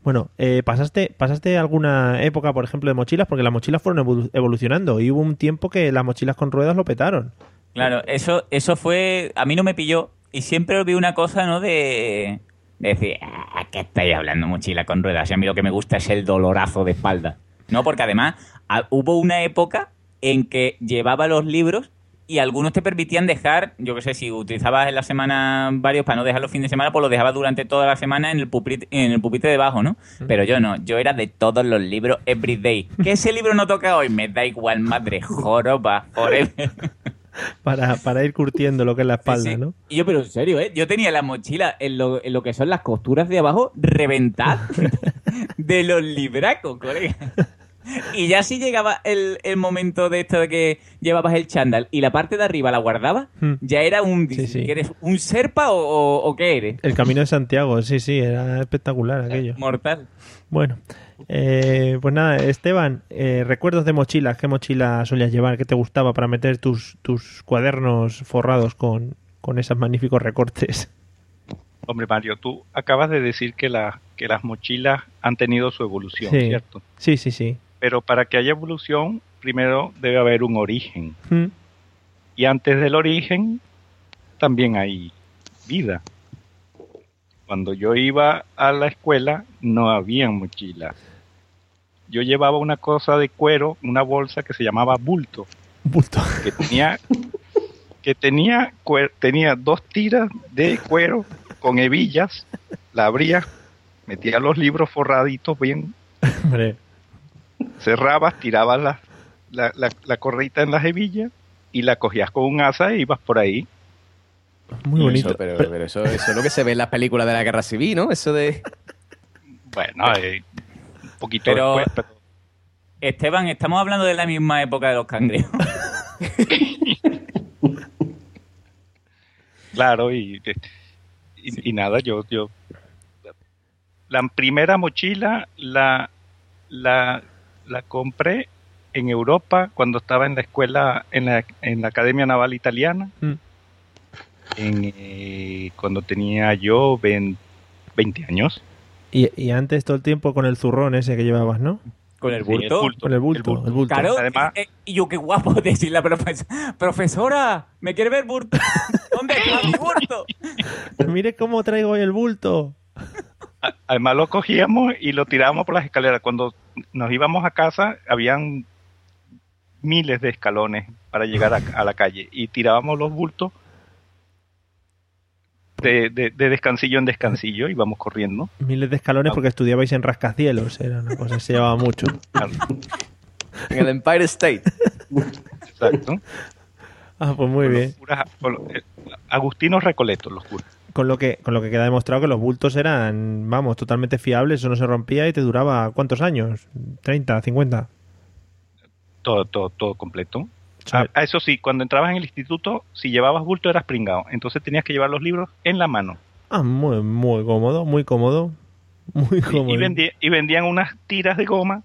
Bueno, eh, ¿pasaste, ¿pasaste alguna época, por ejemplo, de mochilas? Porque las mochilas fueron evolu- evolucionando y hubo un tiempo que las mochilas con ruedas lo petaron. Claro, eso, eso fue. A mí no me pilló. Y siempre vi una cosa, ¿no? De, de decir, "Ah, ¿qué estáis hablando, mochila con ruedas? Y a mí lo que me gusta es el dolorazo de espalda. No, porque además a- hubo una época en que llevaba los libros y algunos te permitían dejar, yo qué sé, si utilizabas en la semana varios para no dejar los fines de semana, pues los dejabas durante toda la semana en el pupitre, en el pupitre debajo, ¿no? Pero yo no, yo era de todos los libros everyday. ¿Que ese libro no toca hoy? Me da igual, madre, joroba, forever. Para, para ir curtiendo lo que es la espalda, Sí, sí. ¿no? Y yo, pero en serio, ¿eh? Yo tenía la mochila en lo, en lo que son las costuras de abajo reventada de los libracos, colega. Y ya si llegaba el, el momento de esto de que llevabas el chándal y la parte de arriba la guardabas, Hmm. ya era un... Sí, sí. ¿que ¿Eres un serpa o, o- o qué eres? El camino de Santiago, sí, sí, era espectacular aquello. Mortal. Bueno, eh, pues nada, Esteban, eh, recuerdos de mochilas, ¿qué mochila solías llevar? ¿Qué te gustaba para meter tus, tus cuadernos forrados con, con esos magníficos recortes? Hombre, Mario, tú acabas de decir que, la, que las mochilas han tenido su evolución, Sí. ¿cierto? Sí, sí, sí. Pero para que haya evolución, primero debe haber un origen. Mm. Y antes del origen, también hay vida. Cuando yo iba a la escuela, no había mochilas. Yo llevaba una cosa de cuero, una bolsa que se llamaba bulto. Bulto. Que tenía, que tenía, tenía dos tiras de cuero con hebillas. La abría, metía los libros forraditos bien, Hombre, cerrabas, tirabas la, la, la, la correita en las hebillas y la cogías con un asa e ibas por ahí. Muy Eso, bonito. pero, pero eso, eso es lo que se ve en las películas de la guerra civil, ¿no? Eso de. Bueno, eh, un poquito Pero- después, pero Esteban, estamos hablando de la misma época de los cangrejos. claro, y, y, y nada, yo, yo la primera mochila la, la, la compré en Europa cuando estaba en la escuela, en la, en la Academia Naval Italiana, Mm. En, eh, cuando tenía yo 20, 20 años. Y, y antes todo el tiempo con el zurrón ese que llevabas, ¿no? Con el Sí, el bulto. Con el bulto, El bulto. el bulto. Claro, Además- eh, y yo qué guapo decir la profesora. Profesora, ¿me quiere ver bulto? ¿Dónde está mi bulto? Mire cómo traigo hoy el bulto. Además lo cogíamos y lo tirábamos por las escaleras. Cuando nos íbamos a casa, habían miles de escalones para llegar a, a la calle y tirábamos los bultos de, de- de descansillo en descansillo, íbamos corriendo. Miles de escalones porque estudiabais en rascacielos. Era una cosa que se llevaba mucho. En el Empire State. Exacto. Ah, pues muy bien. Eh, Agustinos Recoletos, los curas. Con lo que con lo que queda demostrado que los bultos eran, vamos, totalmente fiables, eso no se rompía y te duraba ¿cuántos años? ¿30, 50? Todo, todo, todo completo. Sí. Ah, eso sí, cuando entrabas en el instituto, si llevabas bulto eras pringado. Entonces tenías que llevar los libros en la mano. Ah, muy, muy cómodo, muy cómodo. Muy Y, cómodo. y vendían unas tiras de goma,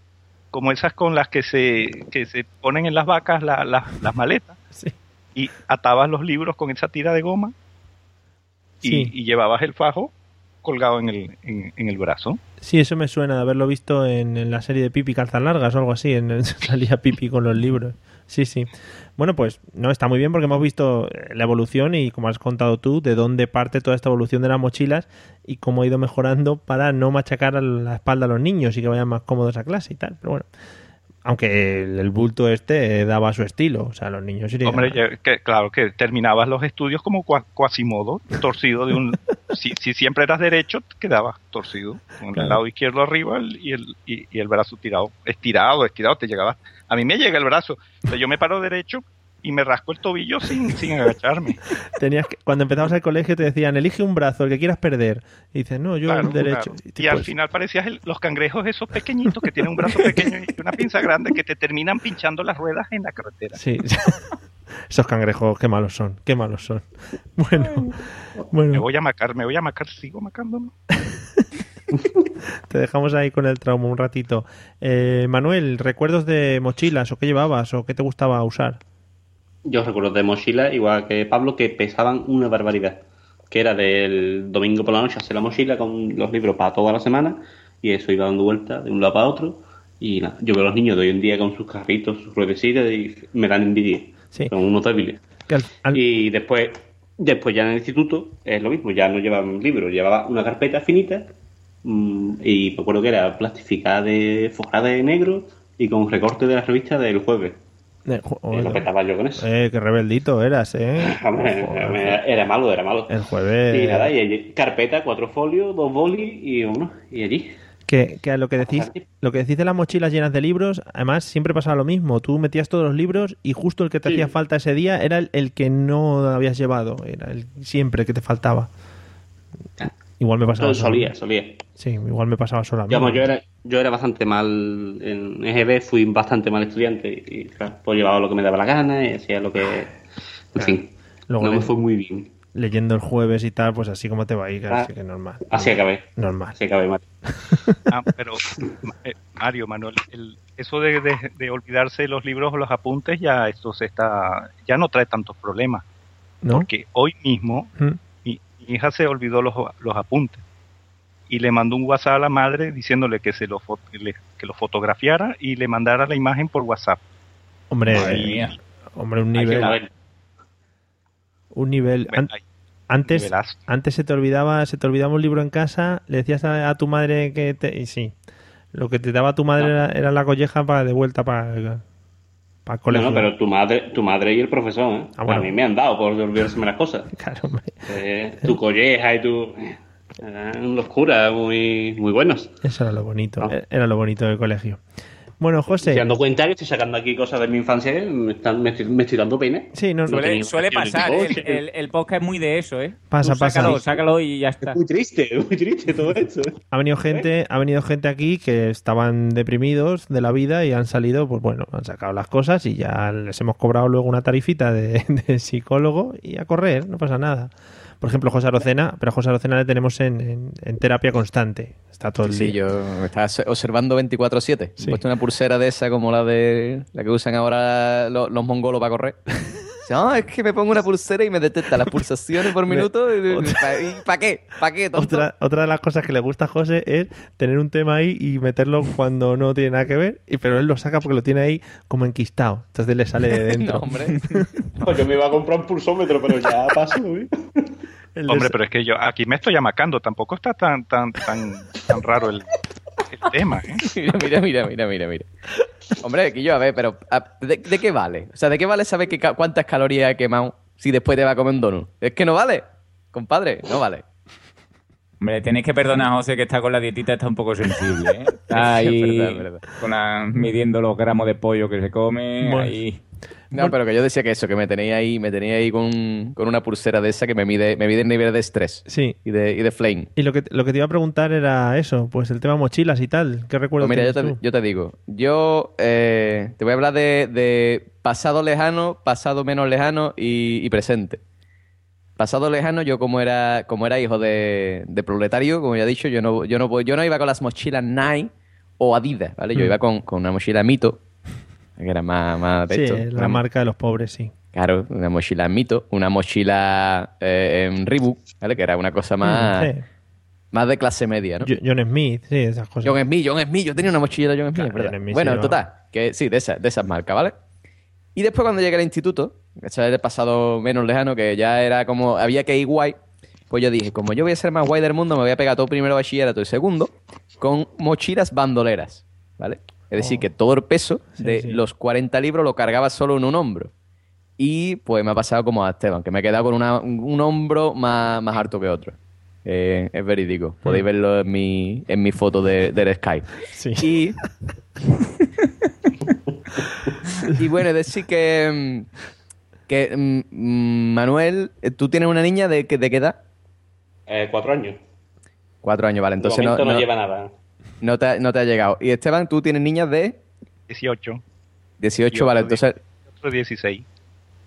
como esas con las que se, que se ponen en las vacas la- la- las maletas. Sí. Y atabas los libros con esa tira de goma y, Sí. y llevabas el fajo colgado en el, en, en el brazo. Sí, eso me suena de haberlo visto en, en la serie de Pipi Calzas Largas o algo así. En, salía Pipi con los libros. Sí, sí. Bueno, pues no está muy bien porque hemos visto eh, la evolución y, como has contado tú, de dónde parte toda esta evolución de las mochilas y cómo ha ido mejorando para no machacar a la espalda a los niños y que vayan más cómodos a clase y tal. Pero bueno, Aunque el, bulto este daba su estilo. O sea, los niños irían... Hombre, que, claro que terminabas los estudios como cua- Quasimodo, torcido de un... si, si siempre eras derecho, quedabas torcido, con Claro. el lado izquierdo arriba y el, y, y el brazo tirado. Estirado, estirado, te llegaba... A mí me llega el brazo. O sea, yo me paro derecho y me rasco el tobillo sin, sin agacharme. Tenías que, cuando empezabas el colegio te decían, elige un brazo, el que quieras perder. Y dices, no, yo Claro, el derecho. claro. Y Y, al pues- final parecías el- los cangrejos esos pequeñitos que tienen un brazo pequeño y una pinza grande que te terminan pinchando las ruedas en la carretera. Sí. Esos cangrejos, qué malos son, qué malos son. Bueno, bueno. Me voy a macar, me voy a macar, sigo macándome. Te dejamos ahí con el trauma un ratito. Eh, Manuel, ¿recuerdos de mochilas o qué llevabas o qué te gustaba usar? Yo recuerdo de mochila, igual que Pablo, que pesaban una barbaridad. Que era del domingo por la noche hacer la mochila con los libros para toda la semana y eso iba dando vueltas de un lado para otro. Y nada, yo veo a los niños de hoy en día con sus carritos, sus ruedecitas y me dan envidia. Son unos débiles. Y después, después ya en el instituto es lo mismo, ya no llevaban libros, llevaba una carpeta finita y me acuerdo que era plastificada de forrada de negro y con recorte de la revista del jueves. Eh, Y lo petaba yo con eso. Eh, qué rebeldito eras, ¿eh? Era malo, era malo. El jueves... Y nada, y allí, carpeta, cuatro folios, dos bolis y uno, y allí. Que, que lo que decís, lo que decís de las mochilas llenas de libros, además siempre pasaba lo mismo. Tú metías todos los libros y justo el que te Sí. hacía falta ese día era el, el que no habías llevado, era el siempre el que te faltaba. Igual me pasaba solo. solía, solía. Sí, igual me pasaba solo a mí. Digamos, yo era, yo era bastante mal en EGB, fui bastante mal estudiante y claro, pues llevaba lo que me daba la gana y hacía lo que... En fin, Luego no le- me fue muy bien. Leyendo el jueves y tal, pues así como te va a ir, Ah, así que normal. Así acabé. Normal. Así acabé mal. Ah, pero eh, Mario, Manuel, el- eso de, de- de olvidarse los libros o los apuntes ya esto se está ya no trae tantos problemas. ¿No? Porque hoy mismo Mm. Mi, hija se olvidó los, los apuntes y le mandó un WhatsApp a la madre diciéndole que se lo que lo fotografiara y le mandara la imagen por WhatsApp. Hombre, Madre mía. hombre, un nivel. Un nivel. an- antes, nivelazo. antes se te olvidaba, se te olvidaba un libro en casa, le decías a, a tu madre que te. Y sí. Lo que te daba tu madre era, era la colleja para de vuelta para, para No, no, pero tu madre, tu madre y el profesor, ¿eh? Ah, bueno. A mí me han dado por olvidarse las cosas. Claro, hombre. Eh, tu colleja y tu... Eran los curas muy, muy buenos. Eso era lo bonito. Era lo bonito del colegio. Bueno, José. Estoy dando cuenta que estoy sacando aquí cosas de mi infancia me, están, me, estoy, me estoy dando pena. Sí, no, Suele, tenía suele vacaciones pasar, ¿eh? el, el, el podcast es muy de eso, ¿eh? Pasa, Tú pasa. Sácalo, sácalo y ya está. Muy triste, muy triste todo esto. ¿eh? Ha venido gente, ha venido gente aquí que estaban deprimidos de la vida y han salido, pues bueno, han sacado las cosas y ya les hemos cobrado luego una tarifita de, de psicólogo y a correr, no pasa nada. Por ejemplo, José Arocena, pero a José Arocena le tenemos en, en- en terapia constante. Está todo el Sí, día. yo me estaba observando 24-7. He puesto una pulsera de esa como la de la que usan ahora los, los mongolos para correr. Dice, No, es que me pongo una pulsera y me detecta las pulsaciones por minuto. ¿Y para qué? ¿Para qué, tonto? Otra, otra de las cosas que le gusta a José es tener un tema ahí y meterlo cuando no tiene nada que ver, y pero él lo saca porque lo tiene ahí como enquistado. Entonces le sale de dentro. No, hombre. Yo me iba a comprar un pulsómetro, pero ya pasó. ¿eh? El Hombre, pero es que yo aquí me estoy amacando, tampoco está tan tan tan tan raro el, el tema, ¿eh? Mira, mira, mira, mira, mira, mira. Hombre, aquí yo, a ver, pero a- ¿de, de qué vale? O sea, ¿de qué vale saber que cuántas calorías he quemado si después te va a comer un donut? Es que no vale, compadre, no vale. Hombre, tenéis que perdonar a José que está con la dietita, está un poco sensible, ¿eh? Está Es ahí verdad, es verdad. Con la- midiendo los gramos de pollo que se come, Bueno. ahí... No, pero que yo decía que eso, que me tenía ahí, me tenía ahí con, con una pulsera de esa que me mide, me mide el nivel de estrés. Sí. Y de, y de flame. Y lo que, lo que te iba a preguntar era eso, pues el tema mochilas y tal. ¿Qué recuerdo Pues mira, yo te, tú? yo te digo, yo eh, te voy a hablar de, de pasado lejano, pasado menos lejano y, y presente. Pasado lejano, yo como era, como era hijo de, de proletario, como ya he dicho, yo no, yo no, yo no iba con las mochilas Nike o Adidas, ¿vale? Yo Mm. iba con, con una mochila Mito, que era más, más de Sí, esto. la Una- marca de los pobres, sí. Claro, una mochila Mito, una mochila eh, en Reebok, ¿vale? Que era una cosa más, Mm, sí. más de clase media, ¿no? Jo- John Smith, sí, esas cosas. John Smith, John Smith, yo tenía una mochila de John Smith, Claro. John Smith Bueno, en llevaba. total, que sí, de esas, de esas marcas, ¿vale? Y después cuando llegué al instituto, que eso era el pasado menos lejano, que ya era como, había que ir guay, pues yo dije, como yo voy a ser más guay del mundo, me voy a pegar todo primero bachillerato y segundo con mochilas bandoleras, ¿vale? Es decir, que todo el peso de los 40 libros lo cargaba solo en un hombro. Y pues me ha pasado como a Esteban, que me he quedado con una- un hombro más, más harto que otro. Eh, es verídico. Podéis Mm. verlo en mi, en mi foto de, del Skype. Y, y bueno, es decir que, que mm, mm, Manuel, ¿tú tienes una niña de, qué- de qué edad? Eh, cuatro años. Cuatro años, vale. Entonces no, no, no- lleva nada. No te, ha- no te ha llegado. Y Esteban, ¿tú tienes niñas de 18. 18? Yo vale, entonces... Otro 16.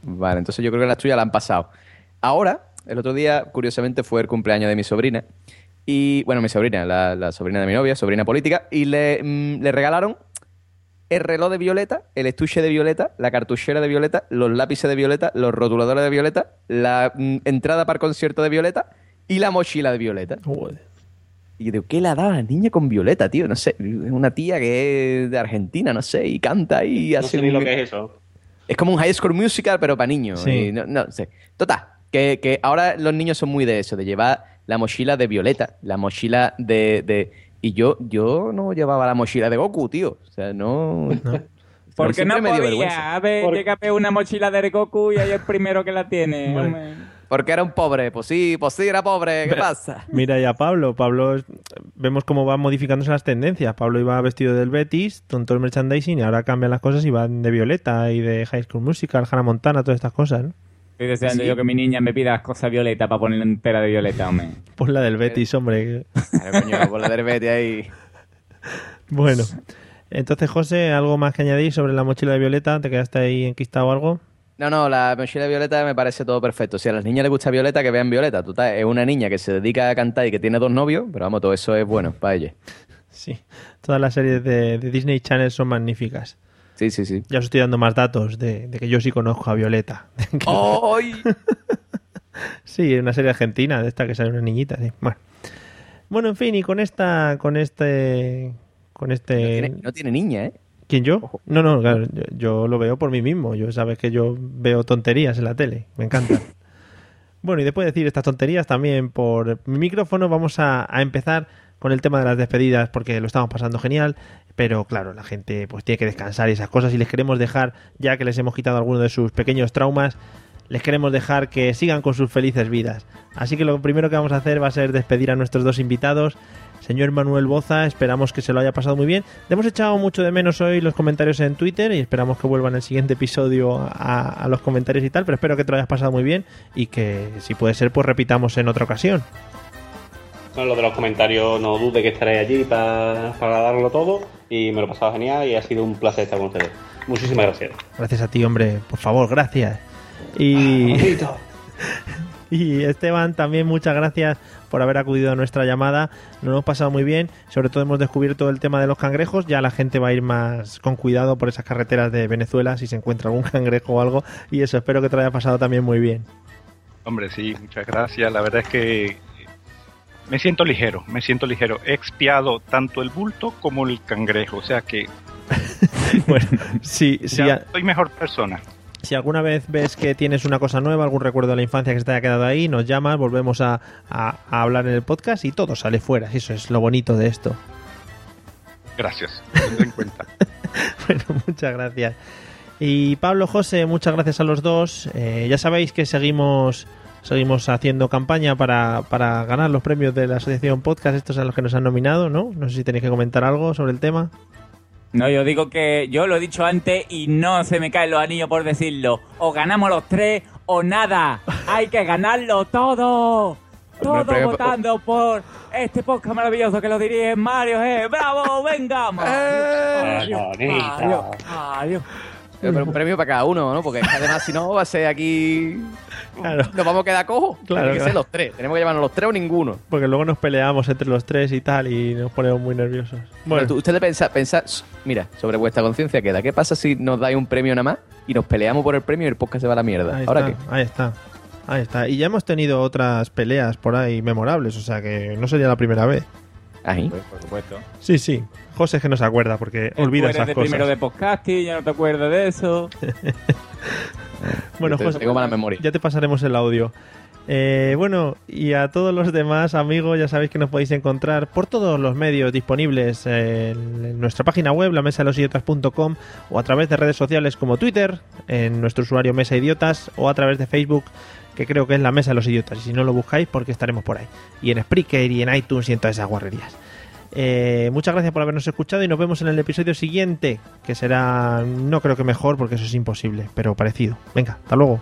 Vale, entonces yo creo que las tuyas la han pasado. Ahora, el otro día, curiosamente, fue el cumpleaños de mi sobrina. Y, bueno, mi sobrina, la, la sobrina de mi novia, sobrina política, y le, mm, le regalaron el reloj de Violeta, el estuche de Violeta, la cartuchera de Violeta, los lápices de Violeta, los rotuladores de Violeta, la mm, entrada para el concierto de Violeta y la mochila de Violeta. Y yo digo, ¿qué le ha dado a la niña con Violeta, tío? No sé, es una tía que es de Argentina, no sé, y canta y No hace sé ni un- lo que es eso. es como un high school musical, pero para niños. Sí. No, no sé. Total, que, que ahora los niños son muy de eso, de llevar la mochila de Violeta, la mochila de... de- y yo, yo no llevaba la mochila de Goku, tío. O sea, no... Porque no me dio podía. vergüenza. A ver, Por- llega a ver una mochila de Goku y ahí el primero que la tiene. Bueno. Porque era un pobre. Pues sí, pues sí, era pobre. ¿Qué Pero- pasa? Mira ya Pablo. Pablo, vemos cómo van modificándose las tendencias. Pablo iba vestido del Betis, con todo el merchandising, y ahora cambian las cosas y van de Violeta y de High School Musical, Hannah Montana, todas estas cosas, ¿no? Estoy deseando Sí. yo que mi niña me pida cosas violetas para ponerla entera de violeta, hombre. Pues la del Betis, hombre. Claro, coño, por la del Betis ahí. Bueno. Entonces, José, ¿algo más que añadir sobre la mochila de Violeta? ¿Te quedaste ahí enquistado o algo? No, no, la mochila de Violeta me parece todo perfecto. Si a las niñas les gusta Violeta, que vean Violeta. Total, es una niña que se dedica a cantar y que tiene dos novios, pero vamos, todo eso es bueno para ella. Sí. Todas las series de, de Disney Channel son magníficas. Sí, sí, sí. Ya os estoy dando más datos de, de que yo sí conozco a Violeta. ¡Ay! Sí, una serie argentina de esta que sale una niñita, sí. Bueno. Bueno, en fin, y con esta, con este, con este. Tiene- no tiene niña, ¿eh? ¿Quién yo? No, no, claro, yo, yo lo veo por mí mismo. Yo sabes que yo veo tonterías en la tele, me encanta. bueno, y después de decir estas tonterías también por mi micrófono vamos a, a empezar con el tema de las despedidas porque lo estamos pasando genial, pero claro, la gente pues tiene que descansar y esas cosas y les queremos dejar, ya que les hemos quitado algunos de sus pequeños traumas, les queremos dejar que sigan con sus felices vidas. Así que lo primero que vamos a hacer va a ser despedir a nuestros dos invitados. Señor Manuel Boza, esperamos que se lo haya pasado muy bien. Le hemos echado mucho de menos hoy los comentarios en Twitter y esperamos que vuelvan el siguiente episodio a, a los comentarios y tal, pero espero que te lo hayas pasado muy bien y que si puede ser pues repitamos en otra ocasión. Bueno, lo de los comentarios, no dude que estaré allí para, para darlo todo y me lo he pasado genial y ha sido un placer estar con ustedes. Muchísimas gracias. Gracias a ti, hombre, por favor, gracias. Y, y Esteban, también muchas gracias por haber acudido a nuestra llamada. Nos hemos pasado muy bien. Sobre todo hemos descubierto el tema de los cangrejos. Ya la gente va a ir más con cuidado por esas carreteras de Venezuela si se encuentra algún cangrejo o algo. Y eso, espero que te lo haya pasado también muy bien. Hombre, sí, muchas gracias. La verdad es que me siento ligero, me siento ligero. He expiado tanto el bulto como el cangrejo, o sea que bueno, sí, sí, ya soy mejor persona. Si alguna vez ves que tienes una cosa nueva, algún recuerdo de la infancia que se te haya quedado ahí, nos llamas, volvemos a, a- a hablar en el podcast y todo sale fuera. Eso es lo bonito de esto. Gracias, en cuenta. Bueno, muchas gracias. Y Pablo, José, muchas gracias a los dos. Eh, ya sabéis que seguimos seguimos haciendo campaña para, para ganar los premios de la Asociación Podcast, estos a los que nos han nominado, ¿no? No sé si tenéis que comentar algo sobre el tema. No, yo digo que yo lo he dicho antes y no se me caen los anillos por decirlo. O ganamos los tres o nada. Hay que ganarlo todo. Todos votando por este podcast maravilloso que lo dirige Mario G. ¡Bravo! ¡Venga! Mario, Mario, Mario. Eh, Pero un premio para cada uno, ¿no? Porque además, si no, va a ser aquí. Claro. Nos vamos a quedar cojos. Claro, Tiene que ser los tres. Tenemos que llevarnos los tres o ninguno. Porque luego nos peleamos entre los tres y tal y nos ponemos muy nerviosos. Bueno, tú- ustedes pensa, mira, sobre vuestra conciencia queda. ¿Qué pasa si nos dais un premio nada más y nos peleamos por el premio y el podcast se va a la mierda? Ahí ¿Ahora está, qué? Ahí está. Ahí está. Y ya hemos tenido otras peleas por ahí memorables, o sea que no sería la primera vez. Ahí. Pues, por supuesto. Sí, sí. José es que no se acuerda porque olvida esas de cosas. primero de podcasting, ya no te acuerdas de eso. Bueno, Tengo José, mala memoria. ya te pasaremos el audio. Eh, bueno, y a todos los demás amigos, ya sabéis que nos podéis encontrar por todos los medios disponibles en nuestra página web, la mesa de los idiotas.com, o a través de redes sociales como Twitter, en nuestro usuario Mesa Idiotas, o a través de Facebook, que creo que es la mesa de los idiotas. Y si no lo buscáis, porque estaremos por ahí. Y en Spreaker y en iTunes y en todas esas guarrerías. Eh, muchas gracias por habernos escuchado y nos vemos en el episodio siguiente, que será, no creo que mejor, porque eso es imposible, pero parecido. Venga, hasta luego.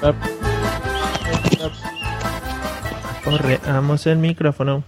Correamos el micrófono.